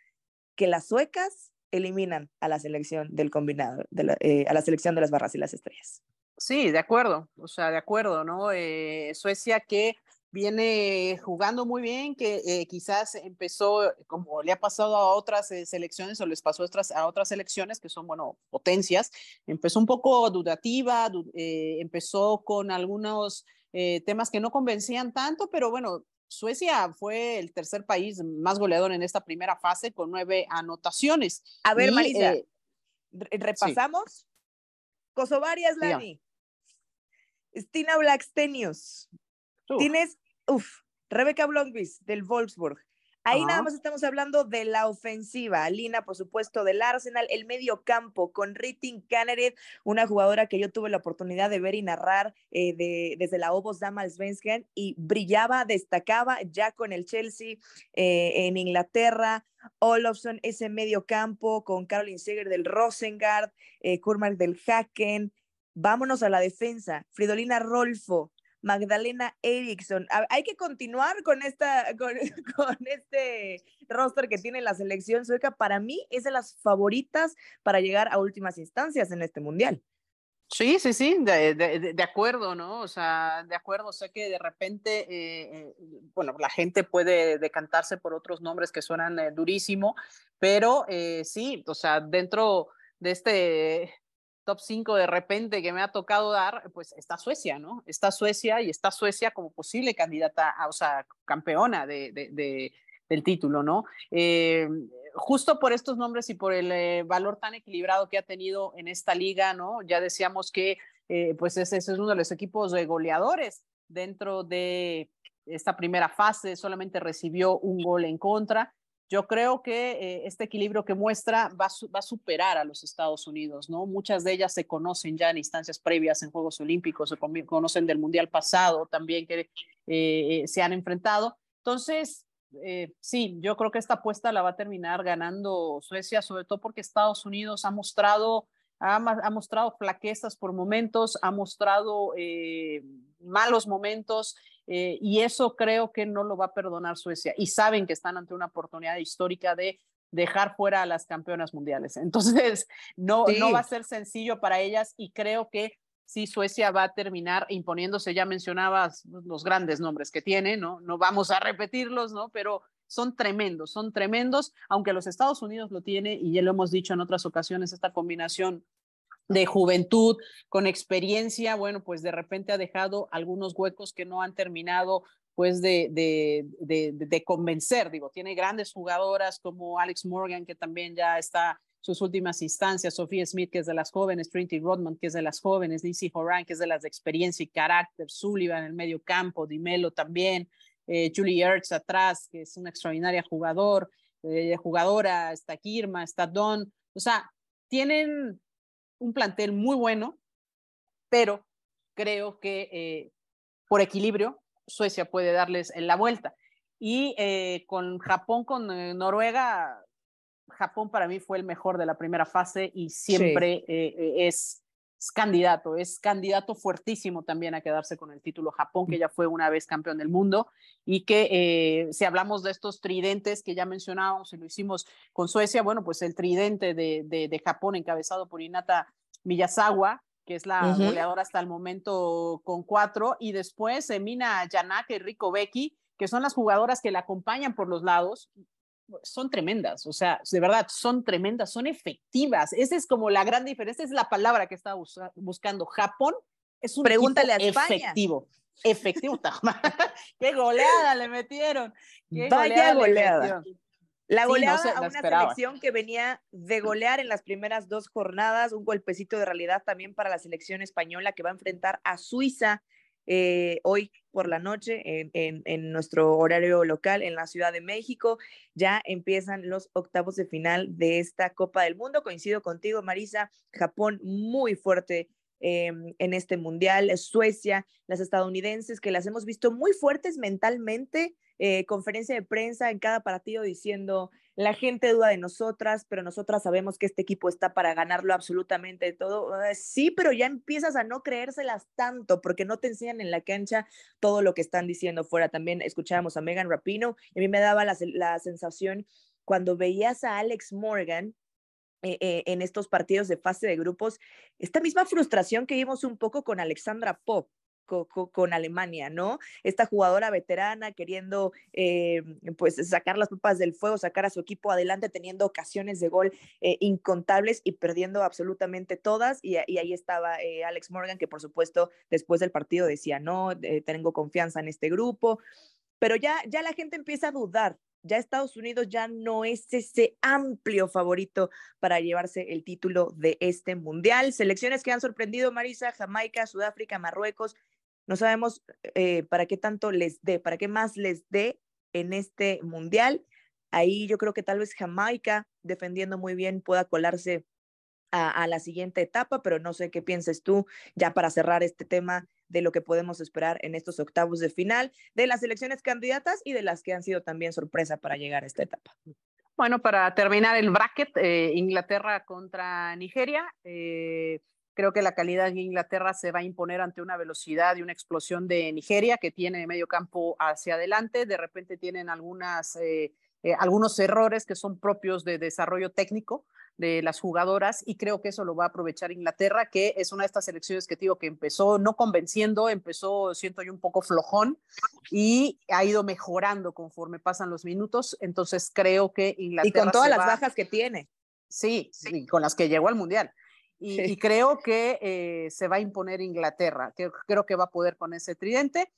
[SPEAKER 4] que las suecas eliminan a la selección del combinado, eh, a la selección de las barras y las estrellas.
[SPEAKER 2] Sí, de acuerdo, o sea, de acuerdo, ¿no? Eh, Suecia que viene jugando muy bien, que eh, quizás empezó, como le ha pasado a otras eh, selecciones o les pasó a otras, a otras selecciones que son, bueno, potencias, empezó un poco dudativa, eh, empezó con algunos temas que no convencían tanto, pero bueno, Suecia fue el tercer país más goleador en esta primera fase con nueve anotaciones.
[SPEAKER 4] A ver, Marisa, repasamos. Kosovarias Lani, Stina Blackstenius, Tienes Uf, Rebeca Blomqvist del Wolfsburg. Ahí nada más estamos hablando de la ofensiva. Lina, por supuesto, del Arsenal, el medio campo con Ritin Cannered, una jugadora que yo tuve la oportunidad de ver y narrar eh, de, desde la Obos Dama Svensken y brillaba, destacaba ya con el Chelsea eh, en Inglaterra. Olofsson, ese medio campo con Caroline Seger del Rosengard, eh, Kurmark del Haken. Vámonos a la defensa. Fridolina Rolfo, Magdalena Eriksson. Hay que continuar con, esta, <laughs> con, este roster que tiene la selección sueca. Para mí es de las favoritas para llegar a últimas instancias en este mundial.
[SPEAKER 2] Sí, sí, sí, de, acuerdo, ¿no? O sea, de acuerdo, sé que de repente, eh, eh, bueno, la gente puede decantarse por otros nombres que suenan eh, durísimo, pero sí, o sea, dentro de este top 5 de repente que me ha tocado dar, pues está Suecia, ¿no? Está Suecia y está Suecia como posible candidata, a, o sea, campeona de, de, del título, ¿no? Eh, justo por estos nombres y por el eh, valor tan equilibrado que ha tenido en esta liga, ¿no? Ya decíamos que, eh, pues ese, ese, es uno de los equipos de goleadores dentro de esta primera fase, solamente recibió un gol en contra yo creo que eh, este equilibrio que muestra va, va, a superar a los Estados Unidos, ¿no? Muchas de ellas se conocen ya en instancias previas en Juegos Olímpicos, se conocen del Mundial pasado también que eh, se han enfrentado. Entonces, eh, sí, yo creo que esta apuesta la va a terminar ganando Suecia, sobre todo porque Estados Unidos ha mostrado, ha, ha mostrado flaquezas por momentos, ha mostrado malos momentos eh, y eso creo que no lo va a perdonar Suecia. Y saben que están ante una oportunidad histórica de dejar fuera a las campeonas mundiales. Entonces, <laughs> no, no va a ser sencillo para ellas y creo que sí, Suecia va a terminar imponiéndose, ya mencionabas los grandes nombres que tiene, ¿no? No vamos a repetirlos, ¿no? Pero son tremendos, son tremendos, aunque los Estados Unidos lo tiene y ya lo hemos dicho en otras ocasiones, esta combinación de juventud, con experiencia, bueno, pues de repente ha dejado algunos huecos que no han terminado pues de, de, de, convencer, digo, tiene grandes jugadoras como Alex Morgan, que también ya está sus últimas instancias, Sofía Smith, que es de las jóvenes, Trinity Rodman, que es de las jóvenes, Lindsay Horan, que es de las de experiencia y carácter, Sullivan en el medio campo, Dimelo también, eh, Julie Ertz atrás, que es una extraordinaria jugador, eh, jugadora, está Kirma, está Don, o sea, tienen un plantel muy bueno, pero creo que eh, por equilibrio Suecia puede darles la vuelta. Y eh, con Japón, con eh, Noruega, Japón para mí fue el mejor de la primera fase y siempre es, candidato, es candidato fuertísimo también a quedarse con el título Japón, que ya fue una vez campeón del mundo y que si hablamos de estos tridentes que ya mencionábamos y lo hicimos con Suecia, bueno, pues el tridente de, de, Japón encabezado por Inata Miyazawa, que es la goleadora hasta el momento con cuatro, y después Emina Yanaka y Rico Becky, que son las jugadoras que la acompañan por los lados, son tremendas, o sea, de verdad, son tremendas, son efectivas. Esa es como la gran diferencia, es la palabra que estaba buscando. Japón es un
[SPEAKER 4] Pregúntale
[SPEAKER 2] equipo efectivo. Efectivo, <laughs> qué goleada le metieron.
[SPEAKER 4] Vaya goleada. La goleada a una selección que venía de golear en las primeras dos jornadas, un golpecito de realidad también para la selección española que va a enfrentar a Suiza eh, hoy por la noche en, nuestro horario local en la Ciudad de México. Ya empiezan los octavos de final de esta Copa del Mundo. Coincido contigo, Marisa. Japón muy fuerte em, en este mundial. Suecia, las estadounidenses que las hemos visto muy fuertes mentalmente eh, conferencia de prensa en cada partido diciendo, la gente duda de nosotras, pero nosotras sabemos que este equipo está para ganarlo absolutamente todo. Ah, sí, pero ya empiezas a no creérselas tanto porque no te enseñan en la cancha todo lo que están diciendo fuera. También escuchábamos a Megan Rapino y a mí me daba la, sensación cuando veías a Alex Morgan eh, eh, en estos partidos de fase de grupos, esta misma frustración que vimos un poco con Alexandra Pop, con, Alemania, ¿no? Esta jugadora veterana queriendo eh, pues sacar las papas del fuego, sacar a su equipo adelante, teniendo ocasiones de gol eh, incontables y perdiendo absolutamente todas. Y, ahí estaba eh, Alex Morgan, que por supuesto después del partido decía, no, tengo confianza en este grupo. Pero ya, ya la gente empieza a dudar, ya Estados Unidos ya no es ese amplio favorito para llevarse el título de este mundial. Selecciones que han sorprendido, Marisa, Jamaica, Sudáfrica, Marruecos, no sabemos eh, para qué tanto les dé, para qué más les dé en este mundial. Ahí yo creo que tal vez Jamaica, defendiendo muy bien, pueda colarse a, la siguiente etapa, pero no sé qué pienses tú ya para cerrar este tema de lo que podemos esperar en estos octavos de final, de las elecciones candidatas y de las que han sido también sorpresa para llegar a esta etapa.
[SPEAKER 2] Bueno, para terminar el bracket, eh, Inglaterra contra Nigeria. Eh, Creo que la calidad de Inglaterra se va a imponer ante una velocidad y una explosión de Nigeria, que tiene medio campo hacia adelante. De repente tienen algunas, eh, eh, algunos errores que son propios de desarrollo técnico de las jugadoras y creo que eso lo va a aprovechar Inglaterra, que es una de estas selecciones que digo que empezó no convenciendo, empezó, siento yo, un poco flojón y ha ido mejorando conforme pasan los minutos. Entonces creo que Inglaterra...
[SPEAKER 4] Y con todas las bajas que tiene.
[SPEAKER 2] Sí, sí, con las que llegó al Mundial. <laughs> Y, creo que eh, se va a imponer Inglaterra. Creo, creo que va a poder con ese tridente.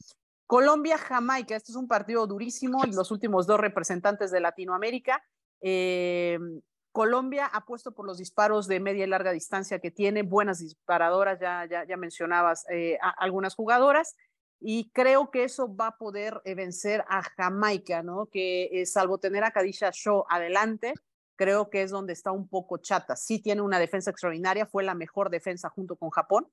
[SPEAKER 2] Colombia, Jamaica, este es un partido durísimo, los últimos dos representantes de Latinoamérica. Eh, Colombia ha puesto por los disparos de media y larga distancia que tiene, buenas disparadoras, ya, ya, ya mencionabas eh, algunas jugadoras, y creo que eso va a poder vencer a Jamaica, ¿no? Que salvo tener a Kadisha Shaw adelante, creo que es donde está un poco chata. Sí tiene una defensa extraordinaria, fue la mejor defensa junto con Japón,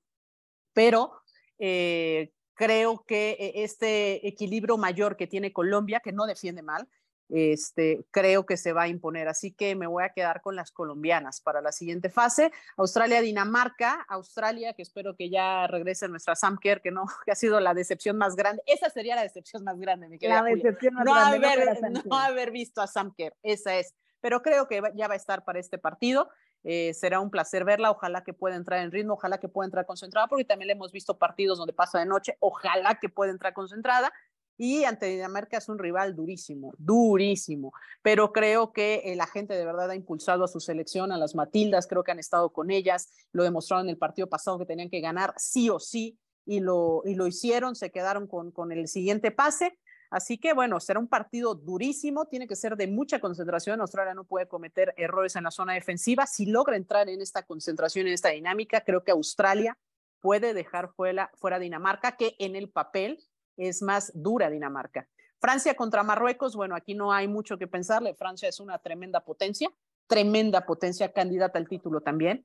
[SPEAKER 2] pero eh, creo que eh, este equilibrio mayor que tiene Colombia, que no defiende mal, este, creo que se va a imponer. Así que me voy a quedar con las colombianas para la siguiente fase. Australia-Dinamarca, Australia, que espero que ya regrese nuestra Sam Kerr, que no, <laughs> que ha sido la decepción más grande. Esa sería la decepción más grande, mi querida.
[SPEAKER 4] La decepción más
[SPEAKER 2] no
[SPEAKER 4] grande.
[SPEAKER 2] Haber, no haber visto a Sam Kerr, esa es pero creo que ya va a estar para este partido. Eh, será un placer verla, ojalá que pueda entrar en ritmo, ojalá que pueda entrar concentrada, porque también le hemos visto partidos donde pasa de noche, ojalá que pueda entrar concentrada. Y ante Dinamarca es un rival durísimo, durísimo, pero creo que eh, la gente de verdad ha impulsado a su selección, a las Matildas, creo que han estado con ellas, lo demostraron en el partido pasado que tenían que ganar sí o sí y lo, y lo hicieron, se quedaron con, con el siguiente pase Así que bueno, será un partido durísimo, tiene que ser de mucha concentración. Australia no puede cometer errores en la zona defensiva. Si logra entrar en esta concentración, en esta dinámica, creo que Australia puede dejar fuera, fuera Dinamarca, que en el papel es más dura Dinamarca. Francia contra Marruecos, bueno, aquí no hay mucho que pensarle. Francia es una tremenda potencia, tremenda potencia, candidata al título también.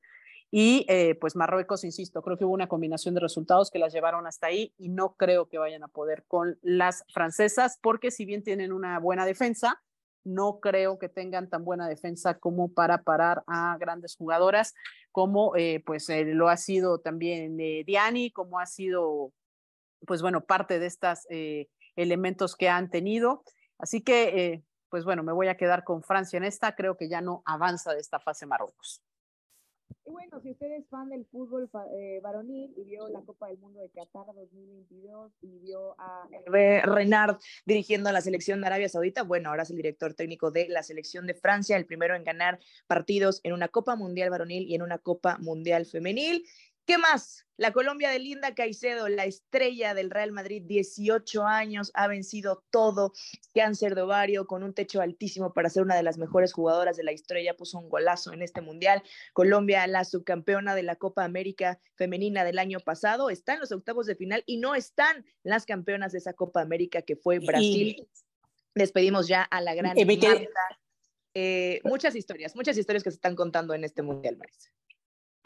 [SPEAKER 2] Y eh, pues Marruecos, insisto, creo que hubo una combinación de resultados que las llevaron hasta ahí y no creo que vayan a poder con las francesas, porque si bien tienen una buena defensa, no creo que tengan tan buena defensa como para parar a grandes jugadoras, como eh, pues eh, lo ha sido también Diani, como ha sido, pues bueno, parte de estos elementos que han tenido. Así que, pues bueno, me voy a quedar con Francia en esta, creo que ya no avanza de esta fase Marruecos.
[SPEAKER 4] Y bueno, si usted es fan del fútbol eh, varonil y vio la Copa del Mundo de Qatar 2022 y vio a Renard dirigiendo a la selección de Arabia Saudita, bueno, ahora es el director técnico de la selección de Francia, el primero en ganar partidos en una Copa Mundial varonil y en una Copa Mundial femenil. ¿Qué más? La Colombia de Linda Caicedo, la estrella del Real Madrid, 18 años, ha vencido todo, cáncer de ovario, con un techo altísimo para ser una de las mejores jugadoras de la historia, puso un golazo en este mundial. Colombia, la subcampeona de la Copa América femenina del año pasado, está en los octavos de final y no están las campeonas de esa Copa América que fue Brasil. Despedimos ya a la gran Marta. Eh, muchas historias, muchas historias que se están contando en este mundial, Marisa.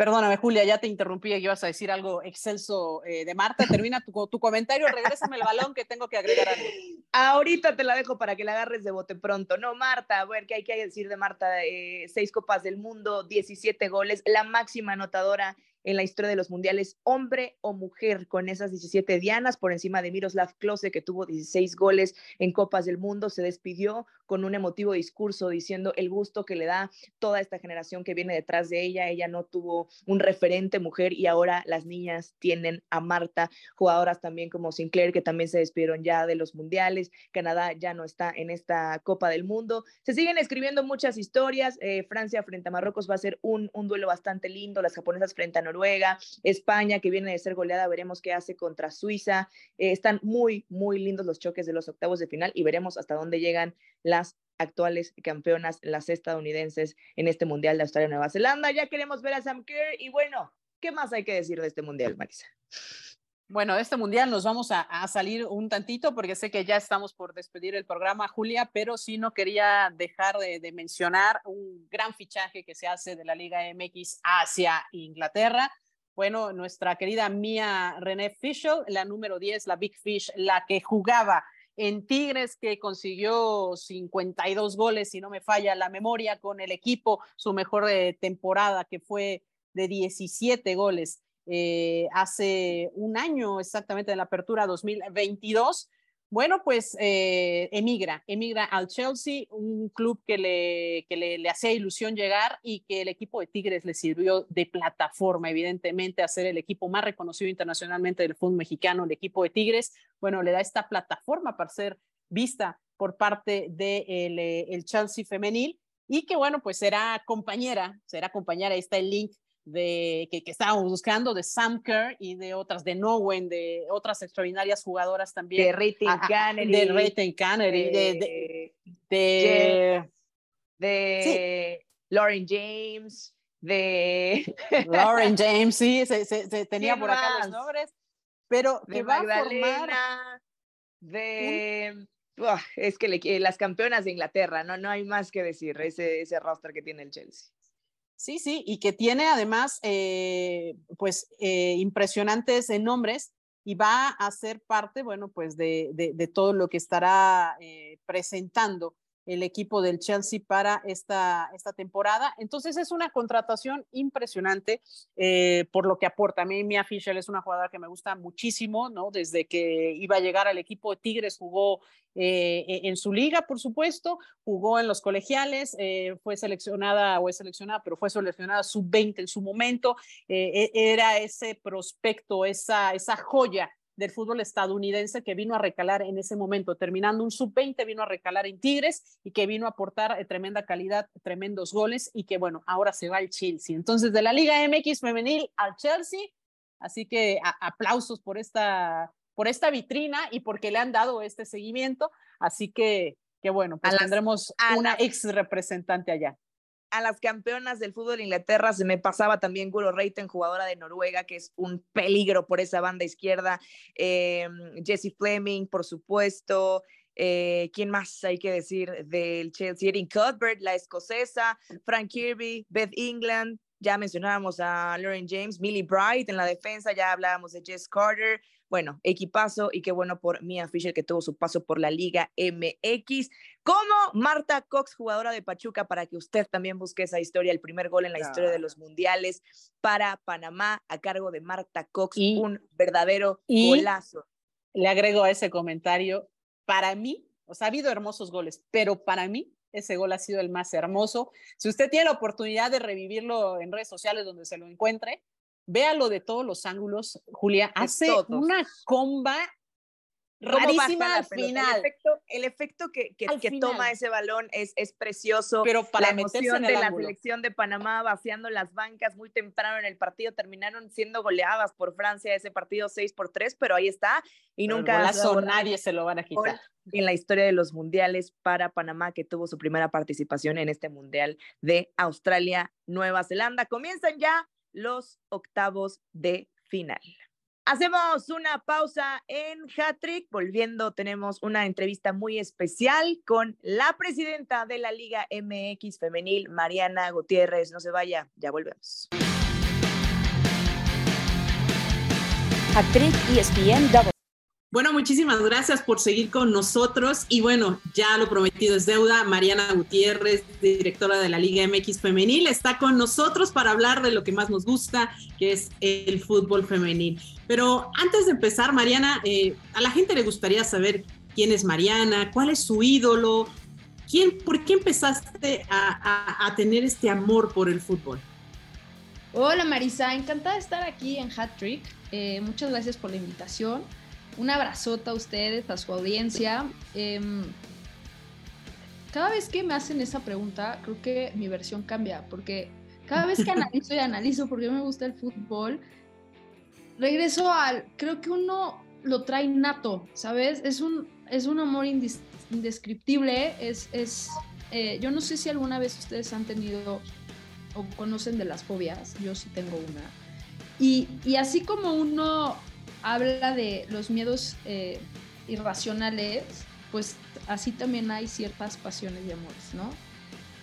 [SPEAKER 2] Perdóname, Julia, ya te interrumpí y ibas a decir algo excelso eh, de Marta. Termina tu, tu comentario, regrésame el balón que tengo que agregar algo.
[SPEAKER 4] Ahorita te la dejo para que la agarres de bote pronto. No, Marta, a ver, ¿qué hay que decir de Marta? Eh, seis copas del mundo, 17 goles, la máxima anotadora en la historia de los mundiales, hombre o mujer, con esas 17 dianas por encima de Miroslav Klose, que tuvo 16 goles en Copas del Mundo, se despidió con un emotivo discurso diciendo el gusto que le da toda esta generación que viene detrás de ella. Ella no tuvo un referente mujer y ahora las niñas tienen a Marta, jugadoras también como Sinclair, que también se despidieron ya de los mundiales. Canadá ya no está en esta Copa del Mundo. Se siguen escribiendo muchas historias. Eh, Francia frente a Marruecos va a ser un, duelo bastante lindo. Las japonesas frente a Noruega, España, que viene de ser goleada, veremos qué hace contra Suiza. Eh, están muy, muy lindos los choques de los octavos de final y veremos hasta dónde llegan las actuales campeonas, las estadounidenses, en este Mundial de Australia y Nueva Zelanda. Ya queremos ver a Sam Kerr y bueno, ¿qué más hay que decir de este Mundial, Marisa?
[SPEAKER 2] Bueno, este mundial nos vamos a, salir un tantito porque sé que ya estamos por despedir el programa, Julia, pero sí no quería dejar de, de, mencionar un gran fichaje que se hace de la Liga MX hacia Inglaterra. Bueno, nuestra querida Mia René Fischel, la número 10, la Big Fish, la que jugaba en Tigres, que consiguió 52 goles, si no me falla la memoria, con el equipo, su mejor eh, temporada, que fue de 17 goles eh, hace un año exactamente en la apertura 2022. Bueno, pues eh, emigra, emigra al Chelsea, un club que, le, que le, le, hacía ilusión llegar y que el equipo de Tigres le sirvió de plataforma, evidentemente, a ser el equipo más reconocido internacionalmente del fútbol mexicano, el equipo de Tigres. Bueno, le da esta plataforma para ser vista por parte del de eh, el Chelsea femenil y que, bueno, pues será compañera, será compañera, ahí está el link de, que, que, estábamos buscando, de Sam Kerr y de otras, de Nowen, de otras extraordinarias jugadoras también.
[SPEAKER 4] De Rating Canary.
[SPEAKER 2] De Rating Canary, de, de, de,
[SPEAKER 4] de sí. Lauren James, de <laughs>
[SPEAKER 2] Lauren James, sí, se, se, se tenía por acá los nombres, pero
[SPEAKER 4] de Magdalena, de... Uf, es que le, las campeonas de Inglaterra, no, no hay más que decir, ese, ese roster que tiene el Chelsea.
[SPEAKER 2] Sí, sí, y que tiene además, eh, pues, eh, impresionantes nombres y va a ser parte, bueno, pues, de, de, de todo lo que estará eh, presentando el equipo del Chelsea para esta, esta temporada. Entonces es una contratación impresionante eh, por lo que aporta. A mí Mia Fisher es una jugadora que me gusta muchísimo, ¿no? Desde que iba a llegar al equipo de Tigres jugó eh, en su liga, por supuesto, jugó en los colegiales, eh, fue seleccionada o es seleccionada, pero fue seleccionada sub-20 en su momento. Eh, era ese prospecto, esa, esa joya del fútbol estadounidense que vino a recalar en ese momento, terminando un sub-20, vino a recalar en Tigres y que vino a aportar eh, tremenda calidad, tremendos goles y que bueno, ahora se va al Chelsea. Entonces, de la Liga MX femenil al Chelsea, así que a, aplausos por esta, por esta vitrina y porque le han dado este seguimiento, así que, que bueno, pues tendremos una ex representante allá
[SPEAKER 4] a las campeonas del fútbol de Inglaterra se me pasaba también Guro Reiten, jugadora de Noruega, que es un peligro por esa banda izquierda. Eh, Jessie Fleming, por supuesto. Eh, ¿Quién más hay que decir del Chelsea? Erin Cuthbert, la escocesa. Frank Kirby, Beth England. Ya mencionábamos a Lauren James, Millie Bright en la defensa. Ya hablábamos de Jess Carter bueno, equipazo y qué bueno por Mia Fisher que tuvo su paso por la Liga MX. Como Marta Cox, jugadora de Pachuca, para que usted también busque esa historia, el primer gol en la historia de los mundiales para Panamá a cargo de Marta Cox, y, un verdadero
[SPEAKER 2] y
[SPEAKER 4] golazo.
[SPEAKER 2] Le agrego a ese comentario, para mí, o sea, ha habido hermosos goles, pero para mí ese gol ha sido el más hermoso. Si usted tiene la oportunidad de revivirlo en redes sociales donde se lo encuentre, véalo de todos los ángulos, Julia, hace una comba rarísima al final.
[SPEAKER 4] El efecto, el efecto que, que, que toma ese balón es, es precioso.
[SPEAKER 2] Pero para
[SPEAKER 4] la emoción de la ángulo. selección de Panamá vaciando las bancas muy temprano en el partido, terminaron siendo goleadas por Francia ese partido 6 por 3, pero ahí está. Y
[SPEAKER 2] pero
[SPEAKER 4] nunca
[SPEAKER 2] golazo, nadie se lo van a quitar.
[SPEAKER 4] En la historia de los mundiales para Panamá, que tuvo su primera participación en este mundial de Australia, Nueva Zelanda. Comienzan ya los octavos de final. Hacemos una pausa en Hattrick. Volviendo, tenemos una entrevista muy especial con la presidenta de la Liga MX Femenil, Mariana Gutiérrez. No se vaya, ya volvemos.
[SPEAKER 3] Hattrick ESPN
[SPEAKER 2] Bueno, muchísimas gracias por seguir con nosotros y bueno, ya lo prometido es deuda. Mariana Gutiérrez, directora de la Liga MX Femenil, está con nosotros para hablar de lo que más nos gusta, que es el fútbol femenil. Pero antes de empezar, Mariana, eh, a la gente le gustaría saber quién es Mariana, cuál es su ídolo, quién, por qué empezaste a, tener este amor por el fútbol.
[SPEAKER 5] Hola Marisa, encantada de estar aquí en Hat Trick. Eh, muchas gracias por la invitación un abrazota a ustedes, a su audiencia. Em, cada vez que me hacen esa pregunta, creo que mi versión cambia, porque cada vez que <laughs> analizo y analizo por qué me gusta el fútbol, regreso al, creo que uno lo trae nato, ¿sabes? Es un, es un amor indescriptible, es, es eh, yo no sé si alguna vez ustedes han tenido o conocen de las fobias, yo sí tengo una. Y, y así como uno habla de los miedos eh, irracionales, pues así también hay ciertas pasiones y amores, ¿no?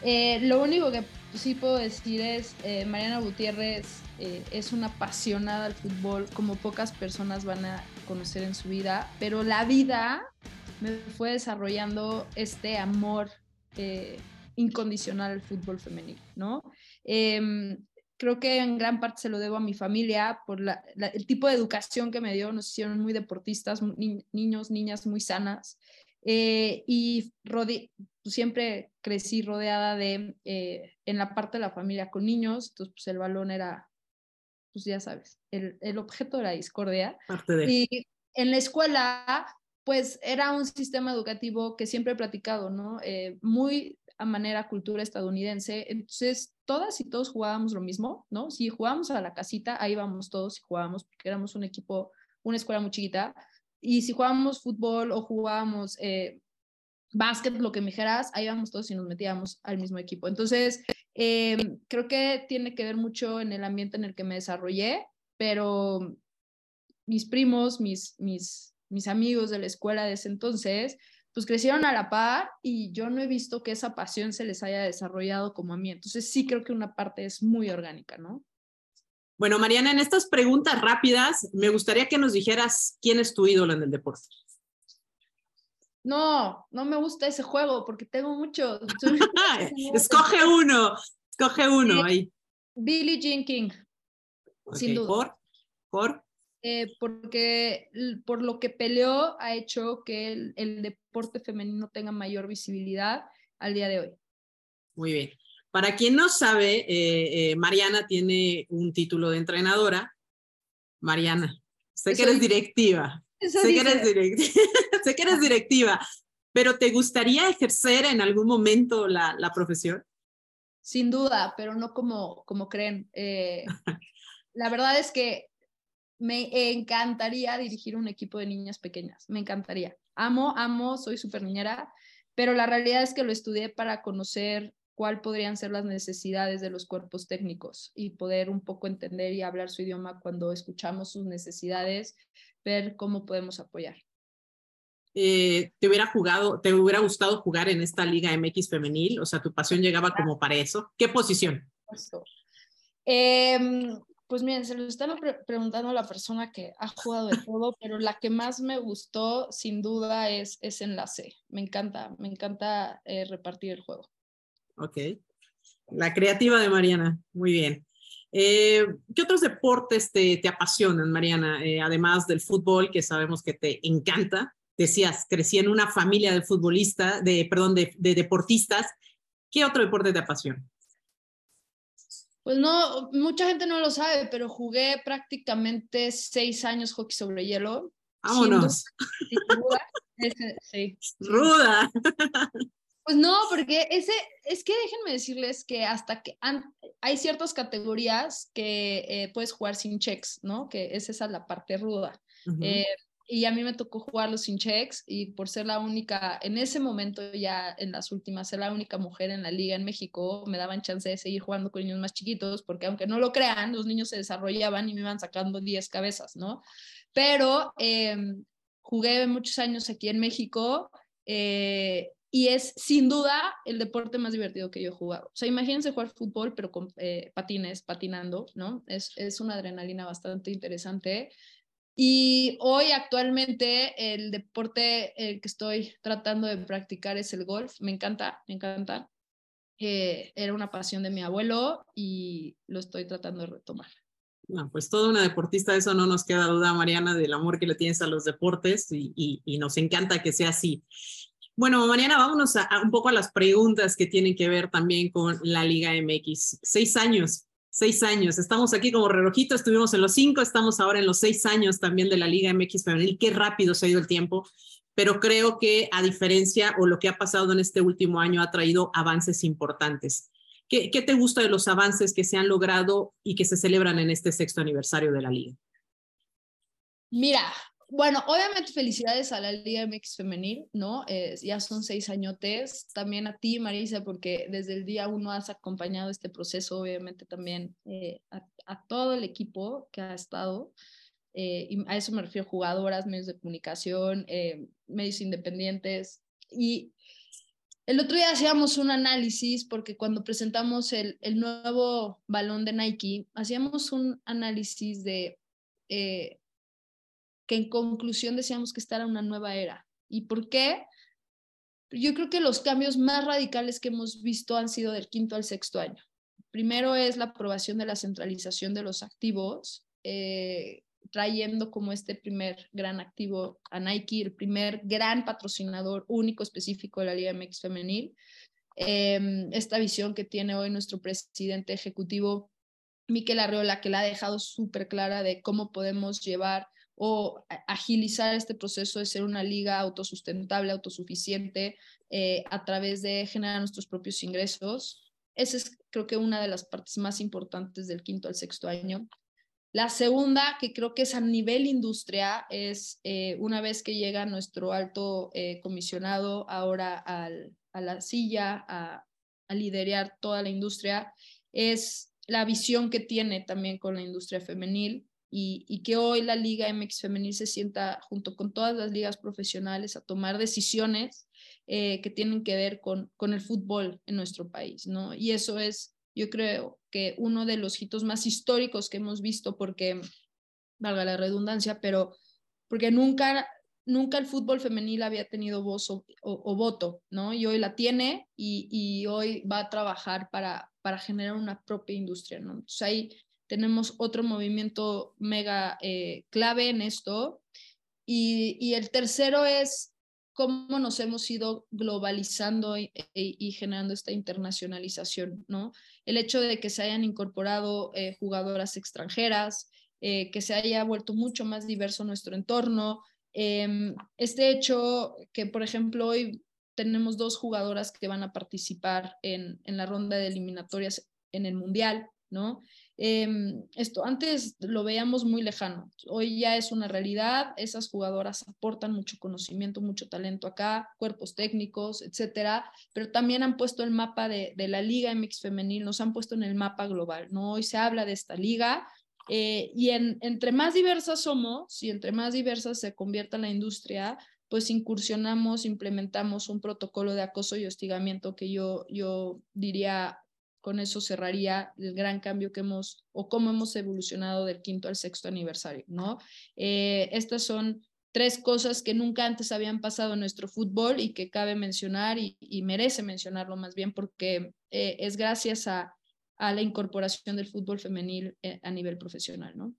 [SPEAKER 5] Eh, lo único que sí puedo decir es, eh, Mariana Gutiérrez es una apasionada al fútbol, como pocas personas van a conocer en su vida, pero la vida me fue desarrollando este amor incondicional al fútbol femenino, ¿no? Em, creo que en gran parte se lo debo a mi familia por el tipo de educación que me dio. Nos hicieron muy deportistas, niños, niñas muy sanas. Eh, y pues, siempre crecí rodeada de, eh, en la parte de la familia con niños, entonces pues el balón era, pues ya sabes, el, el objeto de la discordia. Y en la escuela, pues era un sistema educativo que siempre he platicado, ¿no? Eh, muy a manera cultura estadounidense. Entonces, todas y todos jugábamos lo mismo, ¿no? Si jugábamos a la casita, ahí íbamos todos y jugábamos, porque éramos un equipo, una escuela muy chiquita. Y si jugábamos fútbol o jugábamos eh, básquet, lo que me dijeras, ahí íbamos todos y nos metíamos al mismo equipo. Entonces, em, creo que tiene que ver mucho en el ambiente en el que me desarrollé, pero mis primos, mis, mis, mis amigos de la escuela de ese entonces, pues crecieron a la par y yo no he visto que esa pasión se les haya desarrollado como a mí. Entonces sí creo que una parte es muy orgánica, ¿no?
[SPEAKER 2] Bueno, Mariana, en estas preguntas rápidas, me gustaría que nos dijeras quién es tu ídolo en el deporte.
[SPEAKER 5] No, no me gusta ese juego porque tengo muchos. <laughs> <laughs>
[SPEAKER 2] escoge uno, escoge uno ahí.
[SPEAKER 5] Billie Jean King. sin duda.
[SPEAKER 2] ¿Por? ¿Por?
[SPEAKER 5] Eh, porque por lo que peleó ha hecho que el, deporte femenino tenga mayor visibilidad al día de hoy.
[SPEAKER 2] Muy bien. Para quien no sabe, eh, eh, Mariana tiene un título de entrenadora. Mariana, sé que eres directiva. Sé que eres, directiva. <laughs> sé que eres directiva, pero ¿te gustaría ejercer en algún momento la, la profesión?
[SPEAKER 5] Sin duda, pero no como, como creen. <laughs> la verdad es que me encantaría dirigir un equipo de niñas pequeñas, me encantaría. Amo, amo, soy súper niñera, pero la realidad es que lo estudié para conocer cuál podrían ser las necesidades de los cuerpos técnicos y poder un poco entender y hablar su idioma cuando escuchamos sus necesidades, ver cómo podemos apoyar.
[SPEAKER 2] Eh, ¿Te hubiera jugado, te hubiera gustado jugar en esta Liga MX femenil? O sea, tu pasión llegaba como para eso. ¿Qué posición?
[SPEAKER 5] Eh, pues miren, se lo están preguntando a la persona que ha jugado de todo, pero la que más me gustó, sin duda, es, es en la C. Me encanta, me encanta eh, repartir el juego.
[SPEAKER 2] Ok. La creativa de Mariana, muy bien. Eh, ¿Qué otros deportes te, te apasionan, Mariana? Eh, además del fútbol, que sabemos que te encanta. Decías, crecí en una familia de futbolistas, de, perdón, de, de deportistas. ¿Qué otro deporte te apasiona?
[SPEAKER 5] Pues no, mucha gente no lo sabe, pero jugué prácticamente seis años hockey sobre hielo.
[SPEAKER 2] Vámonos. <laughs>
[SPEAKER 5] sí.
[SPEAKER 2] Ruda.
[SPEAKER 5] Pues no, porque ese, es que déjenme decirles que hasta que hay ciertas categorías que eh, puedes jugar sin checks, ¿no? Que es esa la parte ruda y a mí me tocó jugarlo sin checks y por ser la única, en ese momento ya en las últimas, ser la única mujer en la liga en México, me daban chance de seguir jugando con niños más chiquitos, porque aunque no lo crean, los niños se desarrollaban y me iban sacando 10 cabezas, ¿no? Pero em, jugué muchos años aquí en México eh, y es sin duda el deporte más divertido que yo he jugado. O sea, imagínense jugar fútbol, pero con eh, patines, patinando, ¿no? Es, es una adrenalina bastante interesante Y hoy actualmente el deporte el que estoy tratando de practicar es el golf. Me encanta, me encanta. Eh, era una pasión de mi abuelo y lo estoy tratando de retomar.
[SPEAKER 2] No, pues toda una deportista, eso no nos queda duda, Mariana, del amor que le tienes a los deportes y, y, nos encanta que sea así. Bueno, Mariana, vámonos a, un poco a las preguntas que tienen que ver también con la Liga MX. Seis años, seis años. Estamos aquí como relojito, estuvimos en los cinco, estamos ahora en los seis años también de la Liga MX femenil. Qué rápido se ha ido el tiempo, pero creo que a diferencia o lo que ha pasado en este último año ha traído avances importantes. ¿Qué, te gusta de los avances que se han logrado y que se celebran en este sexto aniversario de la liga?
[SPEAKER 5] Mira, bueno, obviamente felicidades a la Liga MX femenil, ¿no? ya son seis añotes. También a ti, Marisa, porque desde el día uno has acompañado este proceso, obviamente también eh, a, todo el equipo que ha estado. Eh, y a eso me refiero, jugadoras, medios de comunicación, eh, medios independientes. Y el otro día hacíamos un análisis porque cuando presentamos el, el nuevo balón de Nike, hacíamos un análisis de eh, que en conclusión decíamos que esta era una nueva era. ¿Y por qué? Yo creo que los cambios más radicales que hemos visto han sido del quinto al sexto año. Primero es la aprobación de la centralización de los activos, eh, trayendo como este primer gran activo a Nike, el primer gran patrocinador único específico de la Liga MX femenil. Em, esta visión que tiene hoy nuestro presidente ejecutivo, Miquel Arreola, que la ha dejado súper clara de cómo podemos llevar o agilizar este proceso de ser una liga autosustentable, autosuficiente, eh, a través de generar nuestros propios ingresos. Esa es creo que una de las partes más importantes del quinto al sexto año. La segunda, que creo que es a nivel industria, es eh, una vez que llega nuestro alto eh, comisionado ahora al, a la silla, a, a liderar toda la industria, es la visión que tiene también con la industria femenil y, que hoy la Liga MX Femenil se sienta junto con todas las ligas profesionales a tomar decisiones eh, que tienen que ver con, con el fútbol en nuestro país, ¿no? Y eso es yo creo que uno de los hitos más históricos que hemos visto, porque, valga la redundancia, pero porque nunca, nunca el fútbol femenil había tenido voz o, voto, ¿no? Y hoy la tiene y, hoy va a trabajar para, para generar una propia industria. Entonces ahí tenemos otro movimiento mega eh, clave en esto. Y, y el tercero es cómo nos hemos ido globalizando y, generando esta internacionalización, ¿no? El hecho de que se hayan incorporado eh, jugadoras extranjeras, eh, que se haya vuelto mucho más diverso nuestro entorno, em, este hecho que, por ejemplo, hoy tenemos dos jugadoras que van a participar en, en la ronda de eliminatorias en el Mundial, ¿no? Em, esto antes lo veíamos muy lejano, hoy ya es una realidad, esas jugadoras aportan mucho conocimiento, mucho talento acá, cuerpos técnicos, etcétera, pero también han puesto el mapa de, de la Liga MX femenil, nos han puesto en el mapa global, ¿no? Hoy se habla de esta liga eh, y en, entre más diversas somos y entre más diversas se convierta la industria, pues incursionamos, implementamos un protocolo de acoso y hostigamiento que yo, yo diría con eso cerraría el gran cambio que hemos o cómo hemos evolucionado del quinto al sexto aniversario, ¿no? Eh, estas son tres cosas que nunca antes habían pasado en nuestro fútbol y que cabe mencionar y, merece mencionarlo más bien porque eh, es gracias a, la incorporación del fútbol femenil eh, a nivel profesional, ¿no?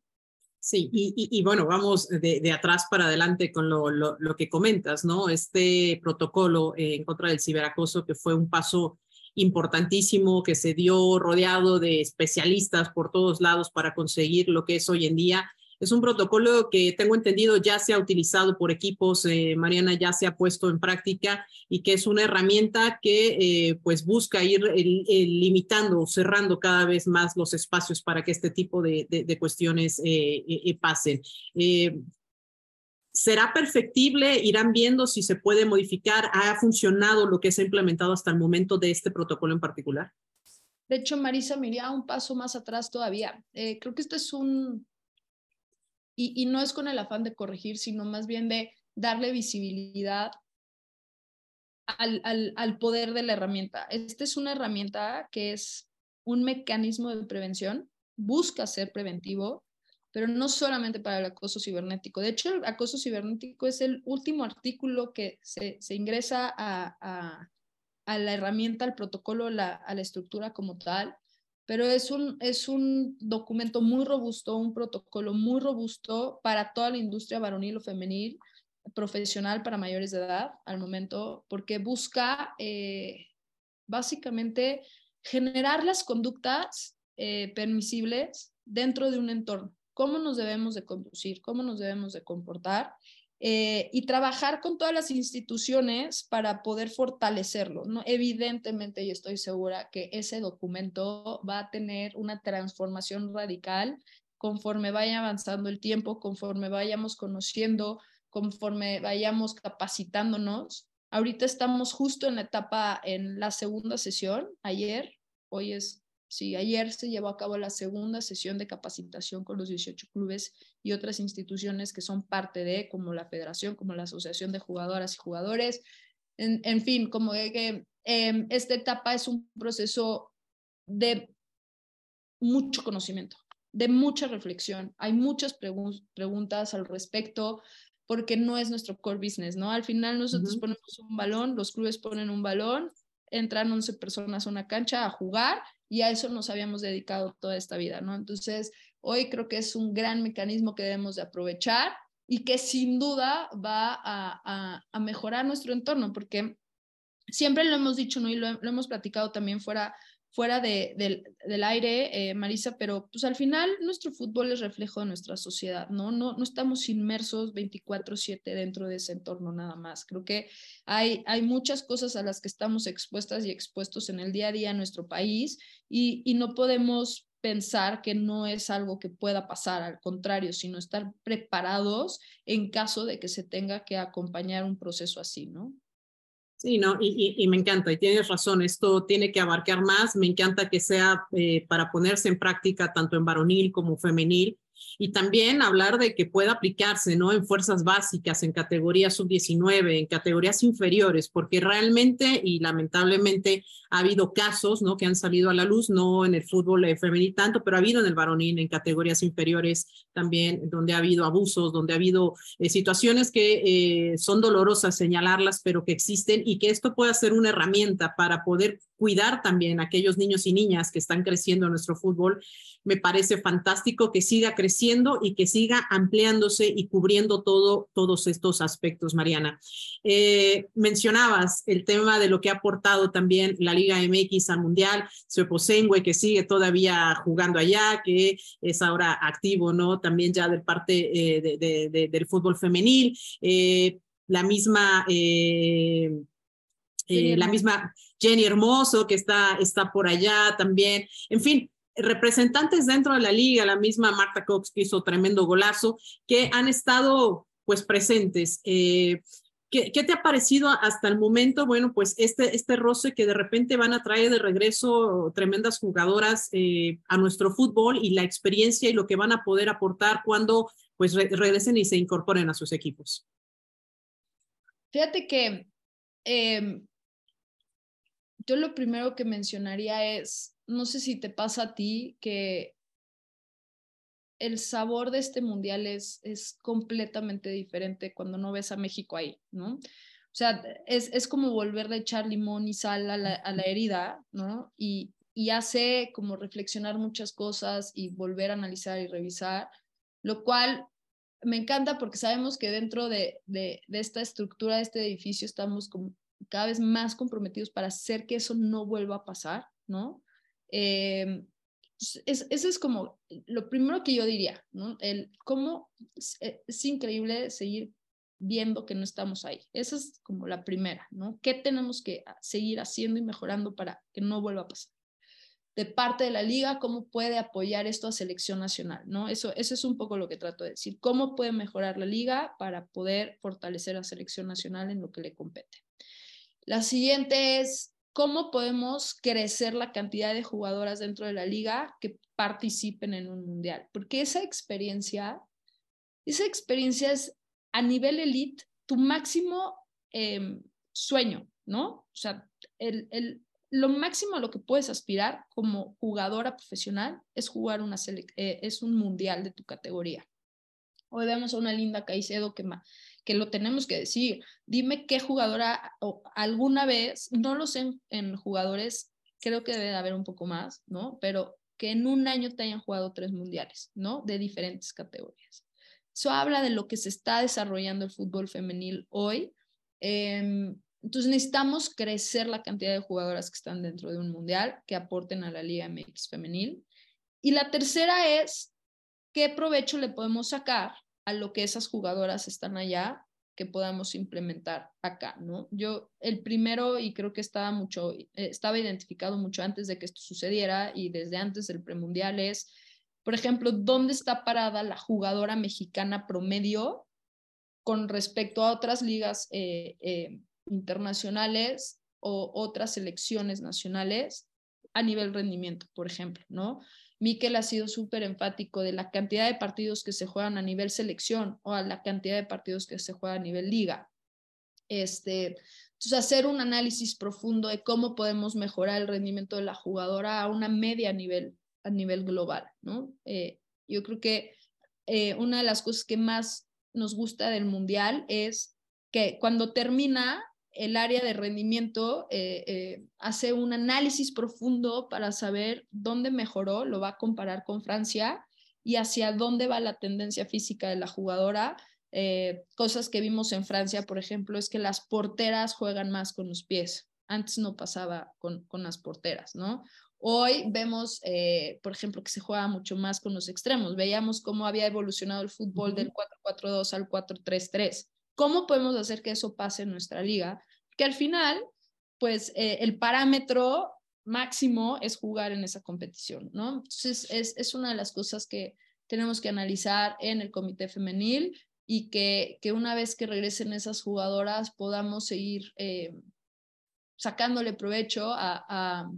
[SPEAKER 2] Sí, y, bueno, vamos de, atrás para adelante con lo, que comentas, ¿no? Este protocolo en contra del ciberacoso que fue un paso importantísimo que se dio rodeado de especialistas por todos lados para conseguir lo que es hoy en día. Es un protocolo que tengo entendido ya se ha utilizado por equipos, eh, Mariana ya se ha puesto en práctica y que es una herramienta que eh, pues busca ir limitando, cerrando cada vez más los espacios para que este tipo de, de, cuestiones eh, pasen. ¿Será perfectible? ¿Irán viendo si se puede modificar? ¿Ha funcionado lo que se ha implementado hasta el momento de este protocolo en particular?
[SPEAKER 5] De hecho, Marisa, me iría un paso más atrás todavía. Eh, creo que esto es un, y, no es con el afán de corregir, sino más bien de darle visibilidad al, al, al poder de la herramienta. Esta es una herramienta que es un mecanismo de prevención, busca ser preventivo, pero no solamente para el acoso cibernético. De hecho, el acoso cibernético es el último artículo que se, se ingresa a, a, la herramienta, al protocolo, la, a la estructura como tal, pero es un, es un documento muy robusto, un protocolo muy robusto para toda la industria varonil o femenil, profesional para mayores de edad al momento, porque busca eh, básicamente generar las conductas eh, permisibles dentro de un entorno cómo nos debemos de conducir, cómo nos debemos de comportar eh, y trabajar con todas las instituciones para poder fortalecerlo. ¿no? Evidentemente, y estoy segura que ese documento va a tener una transformación radical conforme vaya avanzando el tiempo, conforme vayamos conociendo, conforme vayamos capacitándonos. Ahorita estamos justo en la etapa, en la segunda sesión, ayer, hoy es Sí, ayer se llevó a cabo la segunda sesión de capacitación con los 18 clubes y otras instituciones que son parte de, como la federación, como la asociación de jugadoras y jugadores. En, fin, como que eh, esta etapa es un proceso de mucho conocimiento, de mucha reflexión. Hay muchas preguntas al respecto porque no es nuestro core business, ¿no? Al final nosotros ponemos un balón, los clubes ponen un balón, entran 11 personas a una cancha a jugar y a eso nos habíamos dedicado toda esta vida, ¿no? Entonces, hoy creo que es un gran mecanismo que debemos de aprovechar y que sin duda va a, a, mejorar nuestro entorno, porque siempre lo hemos dicho, ¿no? Y lo, lo hemos platicado también fuera, fuera de, del aire, eh, Marisa, pero pues al final nuestro fútbol es reflejo de nuestra sociedad, ¿no? No, no estamos inmersos 24/7 dentro de ese entorno nada más. Creo que hay, hay muchas cosas a las que estamos expuestas y expuestos en el día a día en nuestro país y, y no podemos pensar que no es algo que pueda pasar, al contrario, sino estar preparados en caso de que se tenga que acompañar un proceso así, ¿no?
[SPEAKER 2] Sí, no, y, y, me encanta, y tienes razón, esto tiene que abarcar más, me encanta que sea eh, para ponerse en práctica tanto en varonil como femenil, y también hablar de que pueda aplicarse ¿no? en fuerzas básicas, en categorías sub-19, en categorías inferiores, porque realmente y lamentablemente ha habido casos ¿no? que han salido a la luz, no en el fútbol femenil tanto, pero ha habido en el varonil, en categorías inferiores también, donde ha habido abusos, donde ha habido eh, situaciones que eh, son dolorosas señalarlas, pero que existen y que esto pueda ser una herramienta para poder cuidar también a aquellos niños y niñas que están creciendo en nuestro fútbol. Me parece fantástico que siga creciendo y que siga ampliándose y cubriendo todo, todos estos aspectos, Mariana. Eh, mencionabas el tema de lo que ha aportado también la Liga MX al Mundial, Sueposengüe, que sigue todavía jugando allá, que es ahora activo, ¿no? También ya de parte eh, de, del fútbol femenil. Eh, la misma la misma Jenny Hermoso que está, está por allá también, en fin, representantes dentro de la liga, la misma Marta Cox que hizo tremendo golazo, que han estado pues presentes. Eh, ¿qué, ¿qué, te ha parecido hasta el momento? Bueno, pues este, este roce que de repente van a traer de regreso tremendas jugadoras eh, a nuestro fútbol y la experiencia y lo que van a poder aportar cuando pues regresen y se incorporen a sus equipos.
[SPEAKER 5] Fíjate que eh, yo lo primero que mencionaría es, no sé si te pasa a ti que el sabor de este mundial es, es completamente diferente cuando no ves a México ahí, ¿no? O sea, es, es como volver a echar limón y sal a la, a la herida, ¿no? Y, y hace como reflexionar muchas cosas y volver a analizar y revisar, lo cual me encanta porque sabemos que dentro de, de, de, esta estructura, de este edificio, estamos como cada vez más comprometidos para hacer que eso no vuelva a pasar, ¿no? Eh, es, eso es como lo primero que yo diría, ¿no? El cómo eh, es, increíble seguir viendo que no estamos ahí. Esa es como la primera, ¿no? ¿Qué tenemos que seguir haciendo y mejorando para que no vuelva a pasar? De parte de la liga, ¿cómo puede apoyar esto a selección nacional? ¿no? Eso, eso es un poco lo que trato de decir. ¿Cómo puede mejorar la liga para poder fortalecer a selección nacional en lo que le compete? La siguiente es cómo podemos crecer la cantidad de jugadoras dentro de la liga que participen en un mundial, porque esa experiencia, esa experiencia es a nivel elite tu máximo em, sueño, ¿no? O sea, el, el, lo máximo a lo que puedes aspirar como jugadora profesional es jugar una eh, es un mundial de tu categoría. Hoy vemos a una linda Caicedo que, que lo tenemos que decir. Dime qué jugadora o alguna vez, no lo sé en, jugadores, creo que debe de haber un poco más, ¿no? Pero que en un año te hayan jugado tres mundiales, ¿no? De diferentes categorías. Eso habla de lo que se está desarrollando el fútbol femenil hoy. Em, entonces necesitamos crecer la cantidad de jugadoras que están dentro de un mundial, que aporten a la Liga MX femenil. Y la tercera es, ¿qué provecho le podemos sacar a lo que esas jugadoras están allá que podamos implementar acá, ¿no? Yo, el primero, y creo que estaba mucho, eh, estaba identificado mucho antes de que esto sucediera y desde antes del premundial es, por ejemplo, ¿dónde está parada la jugadora mexicana promedio con respecto a otras ligas eh, eh, internacionales o otras selecciones nacionales a nivel rendimiento, por ejemplo, ¿no? Miquel ha sido súper enfático de la cantidad de partidos que se juegan a nivel selección o a la cantidad de partidos que se juegan a nivel liga. Este, entonces, hacer un análisis profundo de cómo podemos mejorar el rendimiento de la jugadora a una media nivel, a nivel global, ¿no? Eh, yo creo que eh, una de las cosas que más nos gusta del Mundial es que cuando termina el área de rendimiento eh, eh, hace un análisis profundo para saber dónde mejoró, lo va a comparar con Francia y hacia dónde va la tendencia física de la jugadora. Eh, cosas que vimos en Francia, por ejemplo, es que las porteras juegan más con los pies. Antes no pasaba con, las porteras, ¿no? Hoy vemos, por ejemplo, que se juega mucho más con los extremos. Veíamos cómo había evolucionado el fútbol del 4-4-2 al 4-3-3 ¿Cómo podemos hacer que eso pase en nuestra liga? Que al final, pues eh, el parámetro máximo es jugar en esa competición, ¿no? Entonces, es, es, una de las cosas que tenemos que analizar en el comité femenil y que, que una vez que regresen esas jugadoras podamos seguir eh, sacándole provecho a,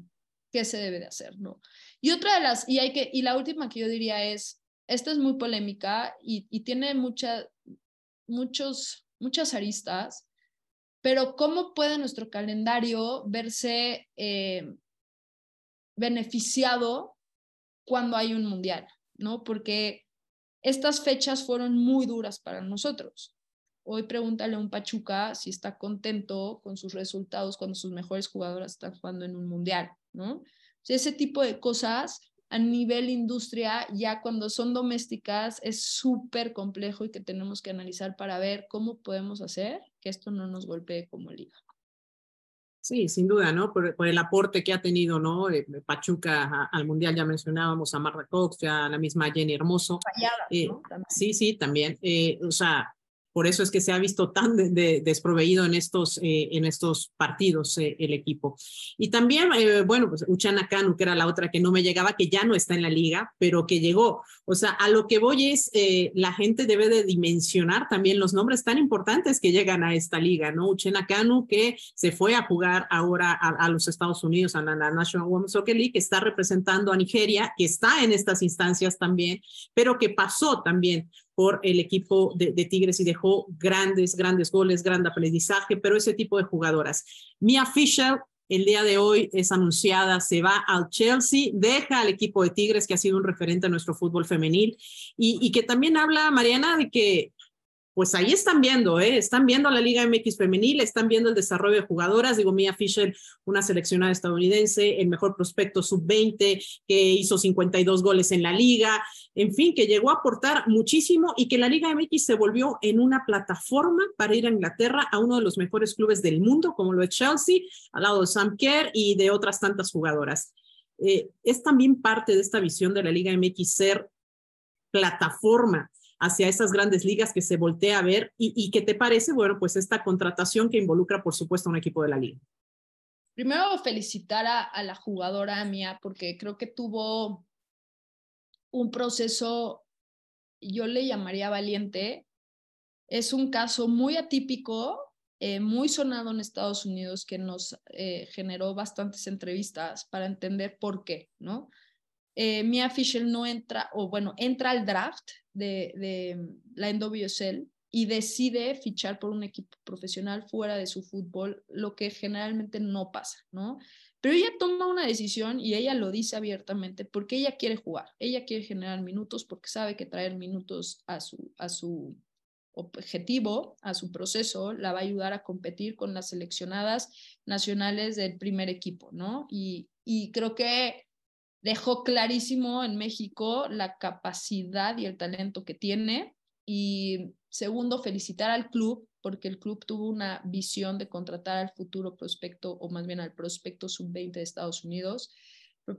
[SPEAKER 5] qué se debe de hacer, ¿no? Y otra de las, y, hay que, y la última que yo diría es, esta es muy polémica y, y tiene mucha, muchos muchas aristas, pero ¿cómo puede nuestro calendario verse eh, beneficiado cuando hay un mundial? ¿no? Porque estas fechas fueron muy duras para nosotros. Hoy pregúntale a un Pachuca si está contento con sus resultados cuando sus mejores jugadoras están jugando en un mundial, ¿no? ese tipo de cosas a nivel industria, ya cuando son domésticas, es súper complejo y que tenemos que analizar para ver cómo podemos hacer que esto no nos golpee como liga.
[SPEAKER 2] Sí, sin duda, ¿no? Por, el aporte que ha tenido, ¿no? Eh, Pachuca al Mundial, ya mencionábamos a Marta Cox, ya la misma Jenny Hermoso. Eh, sí, sí, también. Eh, o sea, por eso es que se ha visto tan desproveído en estos, eh, en estos partidos eh, el equipo. Y también, eh, bueno, pues Uchana Kanu, que era la otra que no me llegaba, que ya no está en la liga, pero que llegó. O sea, a lo que voy es, la gente debe de dimensionar también los nombres tan importantes que llegan a esta liga, ¿no? Uchana Kanu, que se fue a jugar ahora a, los Estados Unidos, a la, National Women's Soccer League, que está representando a Nigeria, que está en estas instancias también, pero que pasó también por el equipo de, Tigres y dejó grandes, grandes goles, gran aprendizaje, pero ese tipo de jugadoras. Mia Fisher el día de hoy es anunciada, se va al Chelsea, deja al equipo de Tigres, que ha sido un referente a nuestro fútbol femenil, y, y que también habla, Mariana, de que pues ahí están viendo, ¿eh? están viendo la Liga MX femenil, están viendo el desarrollo de jugadoras, digo, Mia Fisher, una seleccionada estadounidense, el mejor prospecto sub-20, que hizo 52 goles en la liga, en fin, que llegó a aportar muchísimo y que la Liga MX se volvió en una plataforma para ir a Inglaterra a uno de los mejores clubes del mundo, como lo es Chelsea, al lado de Sam Kerr y de otras tantas jugadoras. Eh, es también parte de esta visión de la Liga MX ser plataforma hacia esas grandes ligas que se voltea a ver y, qué te parece, bueno, pues esta contratación que involucra, por supuesto, a un equipo de la liga.
[SPEAKER 5] Primero felicitar a, la jugadora mía porque creo que tuvo un proceso, yo le llamaría valiente. Es un caso muy atípico, eh, muy sonado en Estados Unidos que nos eh, generó bastantes entrevistas para entender por qué, ¿no? Eh, Mia Fisher no entra, o bueno, entra al draft de, de la NWSL y decide fichar por un equipo profesional fuera de su fútbol, lo que generalmente no pasa, ¿no? pero ella toma una decisión y ella lo dice abiertamente porque ella quiere jugar, ella quiere generar minutos porque sabe que traer minutos a su, a su objetivo, a su proceso, la va a ayudar a competir con las seleccionadas nacionales del primer equipo, ¿no? Y, y creo que dejó clarísimo en México la capacidad y el talento que tiene. Y segundo, felicitar al club porque el club tuvo una visión de contratar al futuro prospecto, o más bien al prospecto sub-20 de Estados Unidos,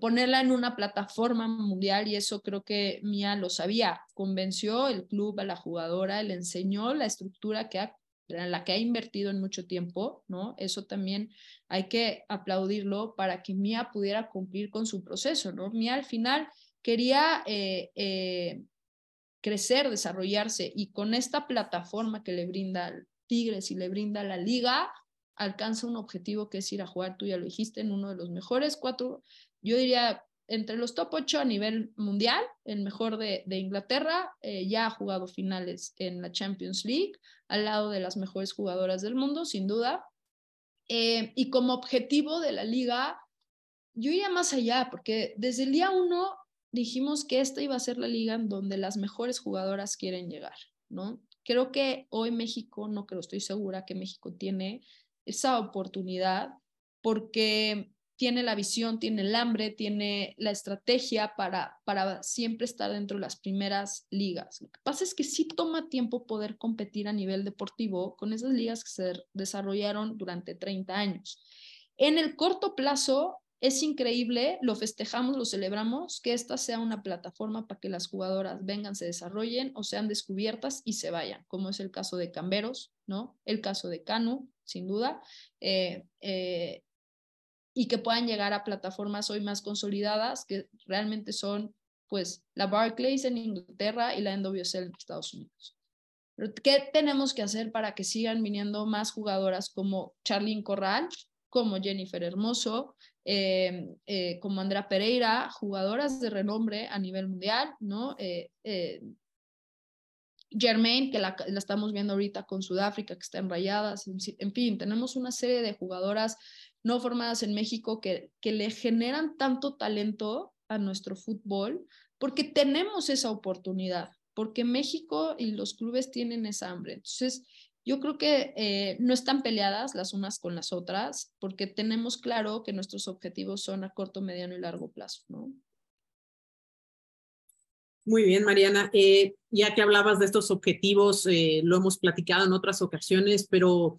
[SPEAKER 5] ponerla en una plataforma mundial y eso creo que Mía lo sabía. Convenció el club a la jugadora, le enseñó la estructura que ha, en la que ha invertido en mucho tiempo, ¿no? Eso también hay que aplaudirlo para que Mía pudiera cumplir con su proceso, ¿no? Mía al final quería eh, eh, crecer, desarrollarse y con esta plataforma que le brinda Tigres y le brinda la liga, alcanza un objetivo que es ir a jugar, tú ya lo dijiste, en uno de los mejores cuatro yo diría entre los top 8 a nivel mundial, el mejor de, Inglaterra, eh, ya ha jugado finales en la Champions League, al lado de las mejores jugadoras del mundo, sin duda. Eh, y como objetivo de la liga, yo iría más allá, porque desde el día uno dijimos que esta iba a ser la liga en donde las mejores jugadoras quieren llegar, ¿no? Creo que hoy México, no creo, estoy segura que México tiene esa oportunidad porque tiene la visión, tiene el hambre, tiene la estrategia para, para siempre estar dentro de las primeras ligas. Lo que pasa es que sí toma tiempo poder competir a nivel deportivo con esas ligas que se desarrollaron durante 30 años. En el corto plazo, es increíble, lo festejamos, lo celebramos, que esta sea una plataforma para que las jugadoras vengan, se desarrollen o sean descubiertas y se vayan, como es el caso de Camberos, ¿no? El caso de Canu, sin duda. Eh, eh, y que puedan llegar a plataformas hoy más consolidadas, que realmente son pues la Barclays en Inglaterra y la NWSL en Estados Unidos. Pero, ¿Qué tenemos que hacer para que sigan viniendo más jugadoras como Charlene Corral, como Jennifer Hermoso, eh, eh, como Andrea Pereira, jugadoras de renombre a nivel mundial, ¿no? Eh, Germain, que la, la, estamos viendo ahorita con Sudáfrica, que está en rayadas, en fin, tenemos una serie de jugadoras no formadas en México que, que le generan tanto talento a nuestro fútbol, porque tenemos esa oportunidad, porque México y los clubes tienen esa hambre. Entonces, yo creo que eh, no están peleadas las unas con las otras, porque tenemos claro que nuestros objetivos son a corto, mediano y largo plazo, ¿no?
[SPEAKER 6] Muy bien, Mariana. Eh, ya que hablabas de estos objetivos, eh, lo hemos platicado en otras ocasiones, pero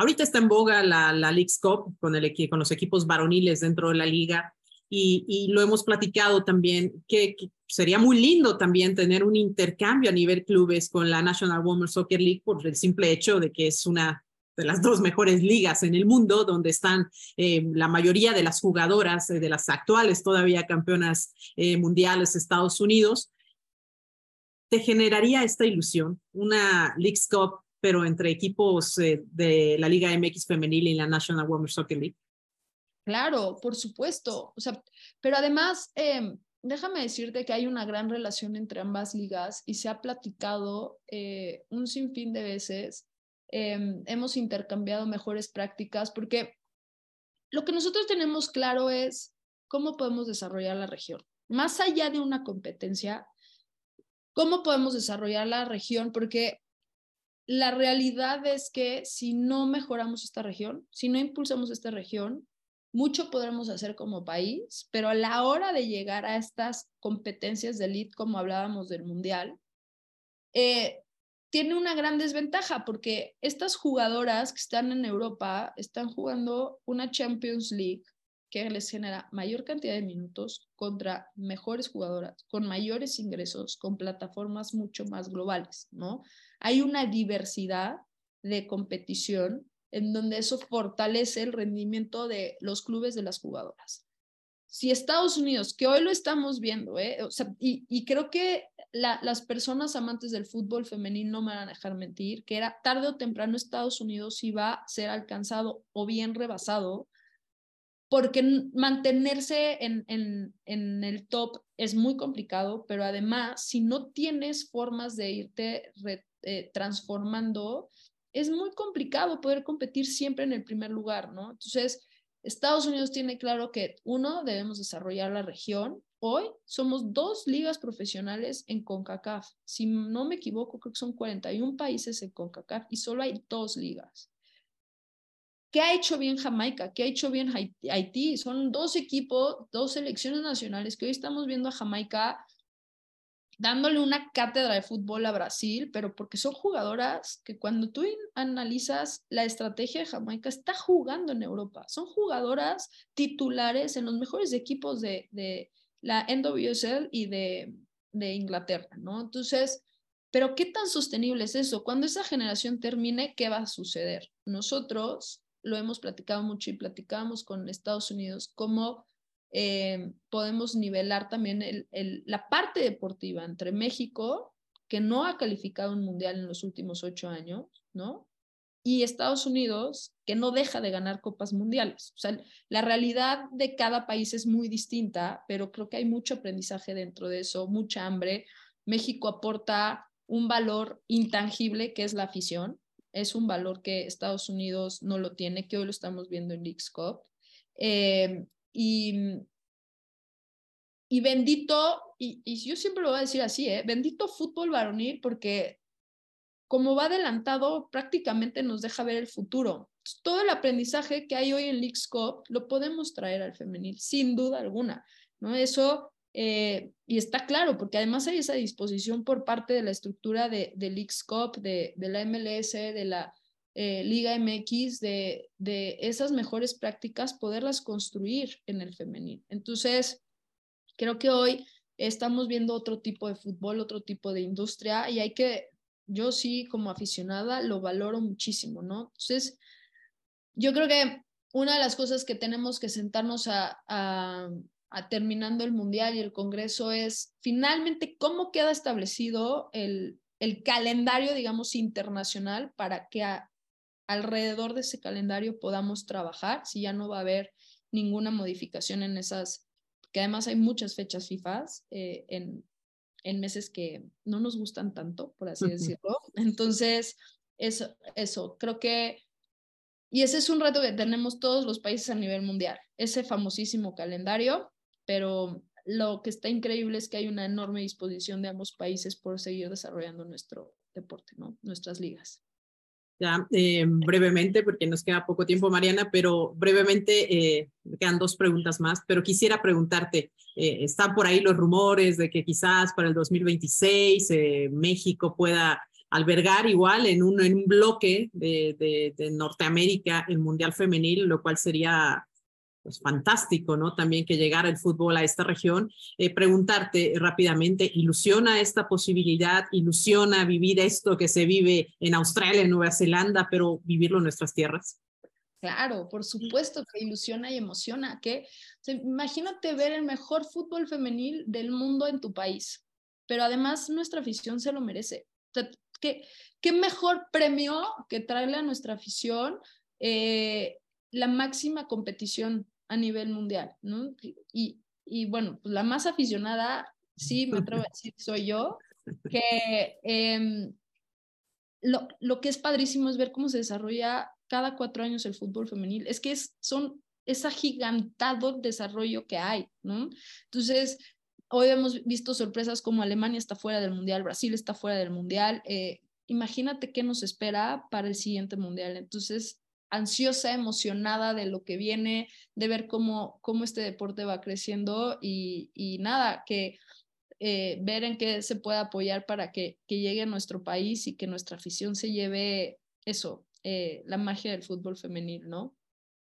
[SPEAKER 6] Ahorita está en boga la, la League's Cup con, el, con los equipos varoniles dentro de la liga y, y lo hemos platicado también, que, sería muy lindo también tener un intercambio a nivel clubes con la National Women's Soccer League por el simple hecho de que es una de las dos mejores ligas en el mundo, donde están eh, la mayoría de las jugadoras, eh, de las actuales todavía campeonas eh, mundiales Estados Unidos. ¿Te generaría esta ilusión, una League's Cup pero entre equipos eh, de la Liga MX femenil y la National Women's Soccer League.
[SPEAKER 5] Claro, por supuesto. O sea, pero además, em, déjame decirte que hay una gran relación entre ambas ligas y se ha platicado eh, un sinfín de veces. Em, hemos intercambiado mejores prácticas porque lo que nosotros tenemos claro es cómo podemos desarrollar la región. Más allá de una competencia, ¿cómo podemos desarrollar la región? Porque la realidad es que si no mejoramos esta región, si no impulsamos esta región, mucho podremos hacer como país, pero a la hora de llegar a estas competencias de elite, como hablábamos del mundial, eh, tiene una gran desventaja porque estas jugadoras que están en Europa están jugando una Champions League que les genera mayor cantidad de minutos contra mejores jugadoras, con mayores ingresos, con plataformas mucho más globales, ¿no? hay una diversidad de competición en donde eso fortalece el rendimiento de los clubes de las jugadoras. Si Estados Unidos, que hoy lo estamos viendo, ¿eh? y, creo que las personas amantes del fútbol femenino no me van a dejar mentir, que era tarde o temprano Estados Unidos iba a ser alcanzado o bien rebasado, porque mantenerse en, en el top es muy complicado, pero además, si no tienes formas de irte eh, transformando, es muy complicado poder competir siempre en el primer lugar, ¿no? Entonces, Estados Unidos tiene claro que, uno, debemos desarrollar la región. Hoy somos dos ligas profesionales en CONCACAF. Si no me equivoco, creo que son 41 países en CONCACAF y solo hay dos ligas. ¿Qué ha hecho bien Jamaica? ¿Qué ha hecho bien Haití? Son dos equipos, dos selecciones nacionales que hoy estamos viendo a Jamaica dándole una cátedra de fútbol a Brasil, pero porque son jugadoras que cuando tú analizas la estrategia de Jamaica, está jugando en Europa. Son jugadoras titulares en los mejores equipos de, de la NWSL y de, de Inglaterra, ¿no? Entonces, pero ¿qué tan sostenible es eso? Cuando esa generación termine, ¿qué va a suceder? Nosotros lo hemos platicado mucho y platicamos con Estados Unidos, cómo eh, podemos nivelar también el, la parte deportiva entre México, que no ha calificado un mundial en los últimos ocho años, ¿no? Y Estados Unidos, que no deja de ganar copas mundiales. O sea, la realidad de cada país es muy distinta, pero creo que hay mucho aprendizaje dentro de eso, mucha hambre. México aporta un valor intangible que es la afición. Es un valor que Estados Unidos no lo tiene, que hoy lo estamos viendo en Leagues Cup. Eh, y, y bendito, y, y, yo siempre lo voy a decir así, ¿eh? bendito fútbol varonil porque como va adelantado prácticamente nos deja ver el futuro. Todo el aprendizaje que hay hoy en Leagues Cup lo podemos traer al femenil, sin duda alguna. ¿no? Eso, eh, y está claro, porque además hay esa disposición por parte de la estructura de, de Leagues Cup, de, de la MLS, de la eh, Liga MX, de, de esas mejores prácticas, poderlas construir en el femenil. Entonces, creo que hoy estamos viendo otro tipo de fútbol, otro tipo de industria y hay que, yo sí como aficionada lo valoro muchísimo, ¿no? Entonces, yo creo que una de las cosas que tenemos que sentarnos a, a, a terminando el Mundial y el Congreso es finalmente cómo queda establecido el, el calendario, digamos, internacional para que a, alrededor de ese calendario podamos trabajar, si ya no va a haber ninguna modificación en esas, que además hay muchas fechas FIFA eh, en, en meses que no nos gustan tanto, por así decirlo. <laughs> Entonces, eso, eso, creo que, y ese es un reto que tenemos todos los países a nivel mundial, ese famosísimo calendario, pero lo que está increíble es que hay una enorme disposición de ambos países por seguir desarrollando nuestro deporte, ¿no? Nuestras ligas
[SPEAKER 2] ya eh, brevemente, porque nos queda poco tiempo, Mariana, pero brevemente, eh, quedan dos preguntas más, pero quisiera preguntarte, eh, están por ahí los rumores de que quizás para el 2026 México pueda albergar igual en un, en un bloque de, de, de Norteamérica el Mundial Femenil, lo cual sería pues fantástico, ¿no? También que llegara el fútbol a esta región. Eh, preguntarte rápidamente, ¿ilusiona esta posibilidad? ¿Ilusiona vivir esto que se vive en Australia, en Nueva Zelanda, pero vivirlo en nuestras tierras?
[SPEAKER 5] Claro, por supuesto que ilusiona y emociona. Que, imagínate ver el mejor fútbol femenil del mundo en tu país, pero además nuestra afición se lo merece. ¿qué, ¿Qué mejor premio que traerle a nuestra afición eh, la máxima competición a nivel mundial, ¿no? Y, y bueno, pues la más aficionada, sí, me atrevo a decir, soy yo, que eh, lo, lo, que es padrísimo es ver cómo se desarrolla cada cuatro años el fútbol femenil. Es que es, son ese agigantado desarrollo que hay, ¿no? Entonces, hoy hemos visto sorpresas como Alemania está fuera del Mundial, Brasil está fuera del Mundial. Eh, imagínate qué nos espera para el siguiente Mundial. Entonces, ansiosa, emocionada de lo que viene, de ver cómo, cómo este deporte va creciendo y, y nada, que eh, ver en qué se puede apoyar para que, que, llegue a nuestro país y que nuestra afición se lleve eso, eh, la magia del fútbol femenil, ¿no?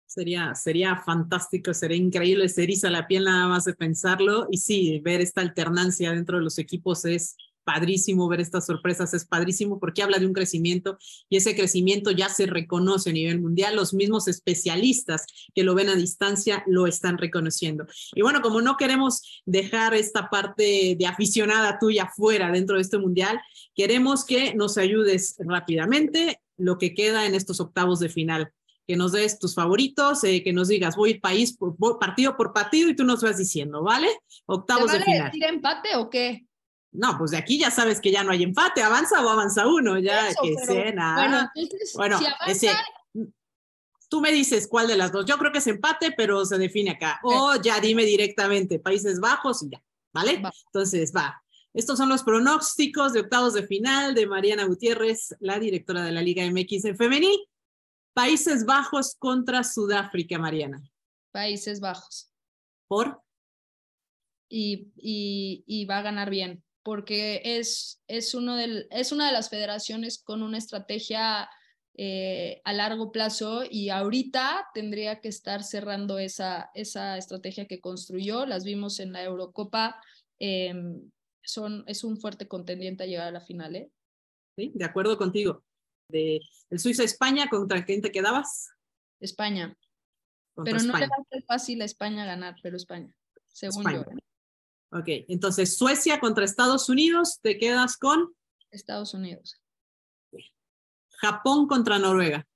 [SPEAKER 2] Sería, sería fantástico, sería increíble, se eriza la piel nada más de pensarlo y sí, ver esta alternancia dentro de los equipos es padrísimo ver estas sorpresas, es padrísimo porque habla de un crecimiento y ese crecimiento ya se reconoce a nivel mundial. Los mismos especialistas que lo ven a distancia lo están reconociendo. Y bueno, como no queremos dejar esta parte de aficionada tuya fuera dentro de este mundial, queremos que nos ayudes rápidamente lo que queda en estos octavos de final que nos des tus favoritos, eh, que nos digas, voy país por, voy partido por partido y tú nos vas diciendo, ¿vale? Octavos
[SPEAKER 5] vale
[SPEAKER 2] de final.
[SPEAKER 5] decir empate o qué?
[SPEAKER 2] No, pues de aquí ya sabes que ya no hay empate, avanza o avanza uno, ya
[SPEAKER 5] Eso,
[SPEAKER 2] que
[SPEAKER 5] pero. Bueno, entonces,
[SPEAKER 2] Bueno,
[SPEAKER 5] si avanza,
[SPEAKER 2] ese, Tú me dices cuál de las dos. Yo creo que es empate, pero se define acá. O ya dime directamente Países Bajos y ya, ¿vale?
[SPEAKER 5] Va.
[SPEAKER 2] Entonces, va. Estos son los pronósticos de octavos de final de Mariana Gutiérrez, la directora de la Liga MX en femenil. Países Bajos contra Sudáfrica, Mariana.
[SPEAKER 5] Países Bajos.
[SPEAKER 2] ¿Por?
[SPEAKER 5] y, y- y va a ganar bien, porque es, es, uno del, es una de las federaciones con una estrategia eh, a largo plazo y ahorita tendría que estar cerrando esa, esa estrategia que construyó. Las vimos en la Eurocopa. em, son, es un fuerte contendiente a llegar a la final. ¿eh?
[SPEAKER 2] ¿Sí? De acuerdo contigo. De el Suiza-España, ¿contra quién te quedabas?
[SPEAKER 5] España.
[SPEAKER 2] Contra
[SPEAKER 5] Pero no le va a ser fácil a España ganar, pero España, según
[SPEAKER 2] España.
[SPEAKER 5] yo.
[SPEAKER 2] Ok, entonces Suecia contra Estados Unidos, te quedas con
[SPEAKER 5] Estados Unidos.
[SPEAKER 2] Japón contra Noruega.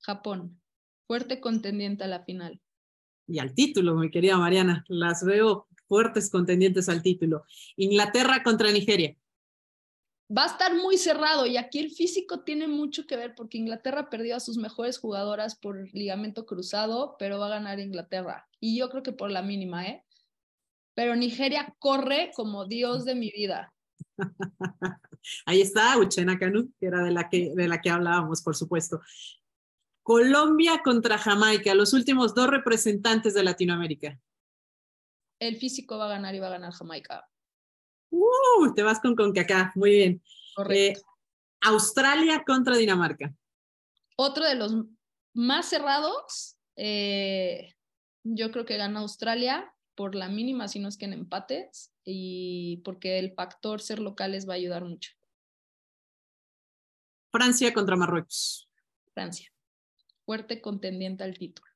[SPEAKER 5] Japón. Fuerte contendiente a la final.
[SPEAKER 2] Y al título, mi querida Mariana, las veo fuertes contendientes al título. Inglaterra contra Nigeria.
[SPEAKER 5] va a estar muy cerrado y aquí el físico tiene mucho que ver porque Inglaterra perdió a sus mejores jugadoras por ligamento cruzado, pero va a ganar Inglaterra. Y yo creo que por la mínima, ¿eh? Pero Nigeria corre como Dios de mi vida. <laughs>
[SPEAKER 2] Ahí está Uchena Canu, que era de la que, de la que hablábamos, por supuesto. Colombia contra Jamaica, los últimos dos representantes de Latinoamérica.
[SPEAKER 5] El físico va a ganar y va a ganar Jamaica.
[SPEAKER 2] Uh, te vas con CONCACAF, muy bien.
[SPEAKER 5] Correcto.
[SPEAKER 2] Eh, Australia contra Dinamarca.
[SPEAKER 5] Otro de los más cerrados, eh, yo creo que gana Australia por la mínima, si no es que en empates, y porque el factor ser locales va a ayudar mucho.
[SPEAKER 2] Francia contra Marruecos.
[SPEAKER 5] Francia. Fuerte contendiente al título.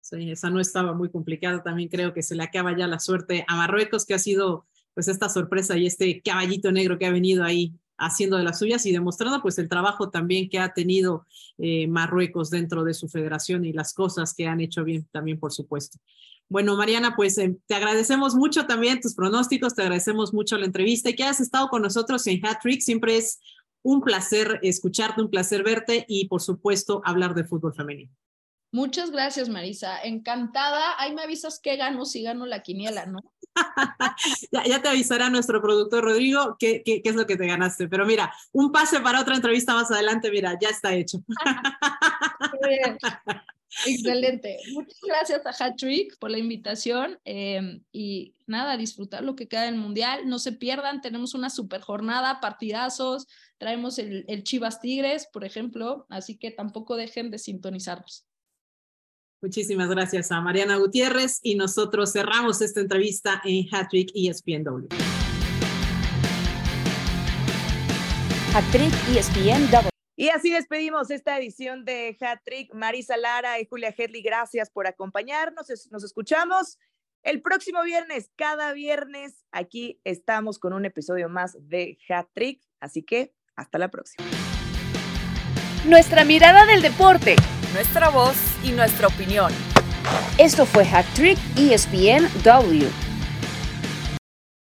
[SPEAKER 2] Sí, esa no estaba muy complicada. También creo que se le acaba ya la suerte a Marruecos, que ha sido pues esta sorpresa y este caballito negro que ha venido ahí haciendo de las suyas y demostrando pues el trabajo también que ha tenido eh, Marruecos dentro de su federación y las cosas que han hecho bien también, por supuesto. Bueno, Mariana, pues eh, te agradecemos mucho también tus pronósticos, te agradecemos mucho la entrevista y que hayas estado con nosotros en Hat Trick. Siempre es un placer escucharte, un placer verte y, por supuesto, hablar de fútbol femenino.
[SPEAKER 5] Muchas gracias, Marisa. Encantada. Ahí me avisas qué gano si gano la quiniela, ¿no? <laughs>
[SPEAKER 2] ya, ya, te avisará nuestro productor Rodrigo qué, qué, qué, es lo que te ganaste. Pero mira, un pase para otra entrevista más adelante, mira, ya está hecho. <laughs>
[SPEAKER 5] Excelente. Muchas gracias a Hattrick por la invitación eh, y nada, disfrutar lo que queda del Mundial. No se pierdan, tenemos una super jornada, partidazos, traemos el, el Chivas Tigres, por ejemplo, así que tampoco dejen de sintonizarnos.
[SPEAKER 2] Muchísimas gracias a Mariana Gutiérrez y nosotros cerramos esta entrevista en Hattrick ESPNW.
[SPEAKER 3] Hattrick ESPNW.
[SPEAKER 4] Y así despedimos esta edición de Hat Trick. Marisa Lara y Julia Hedley, gracias por acompañarnos. Nos escuchamos el próximo viernes. Cada viernes aquí estamos con un episodio más de Hat Trick. Así que hasta la próxima.
[SPEAKER 7] Nuestra mirada del deporte, nuestra voz y nuestra opinión.
[SPEAKER 3] Esto fue Hat Trick ESPNW.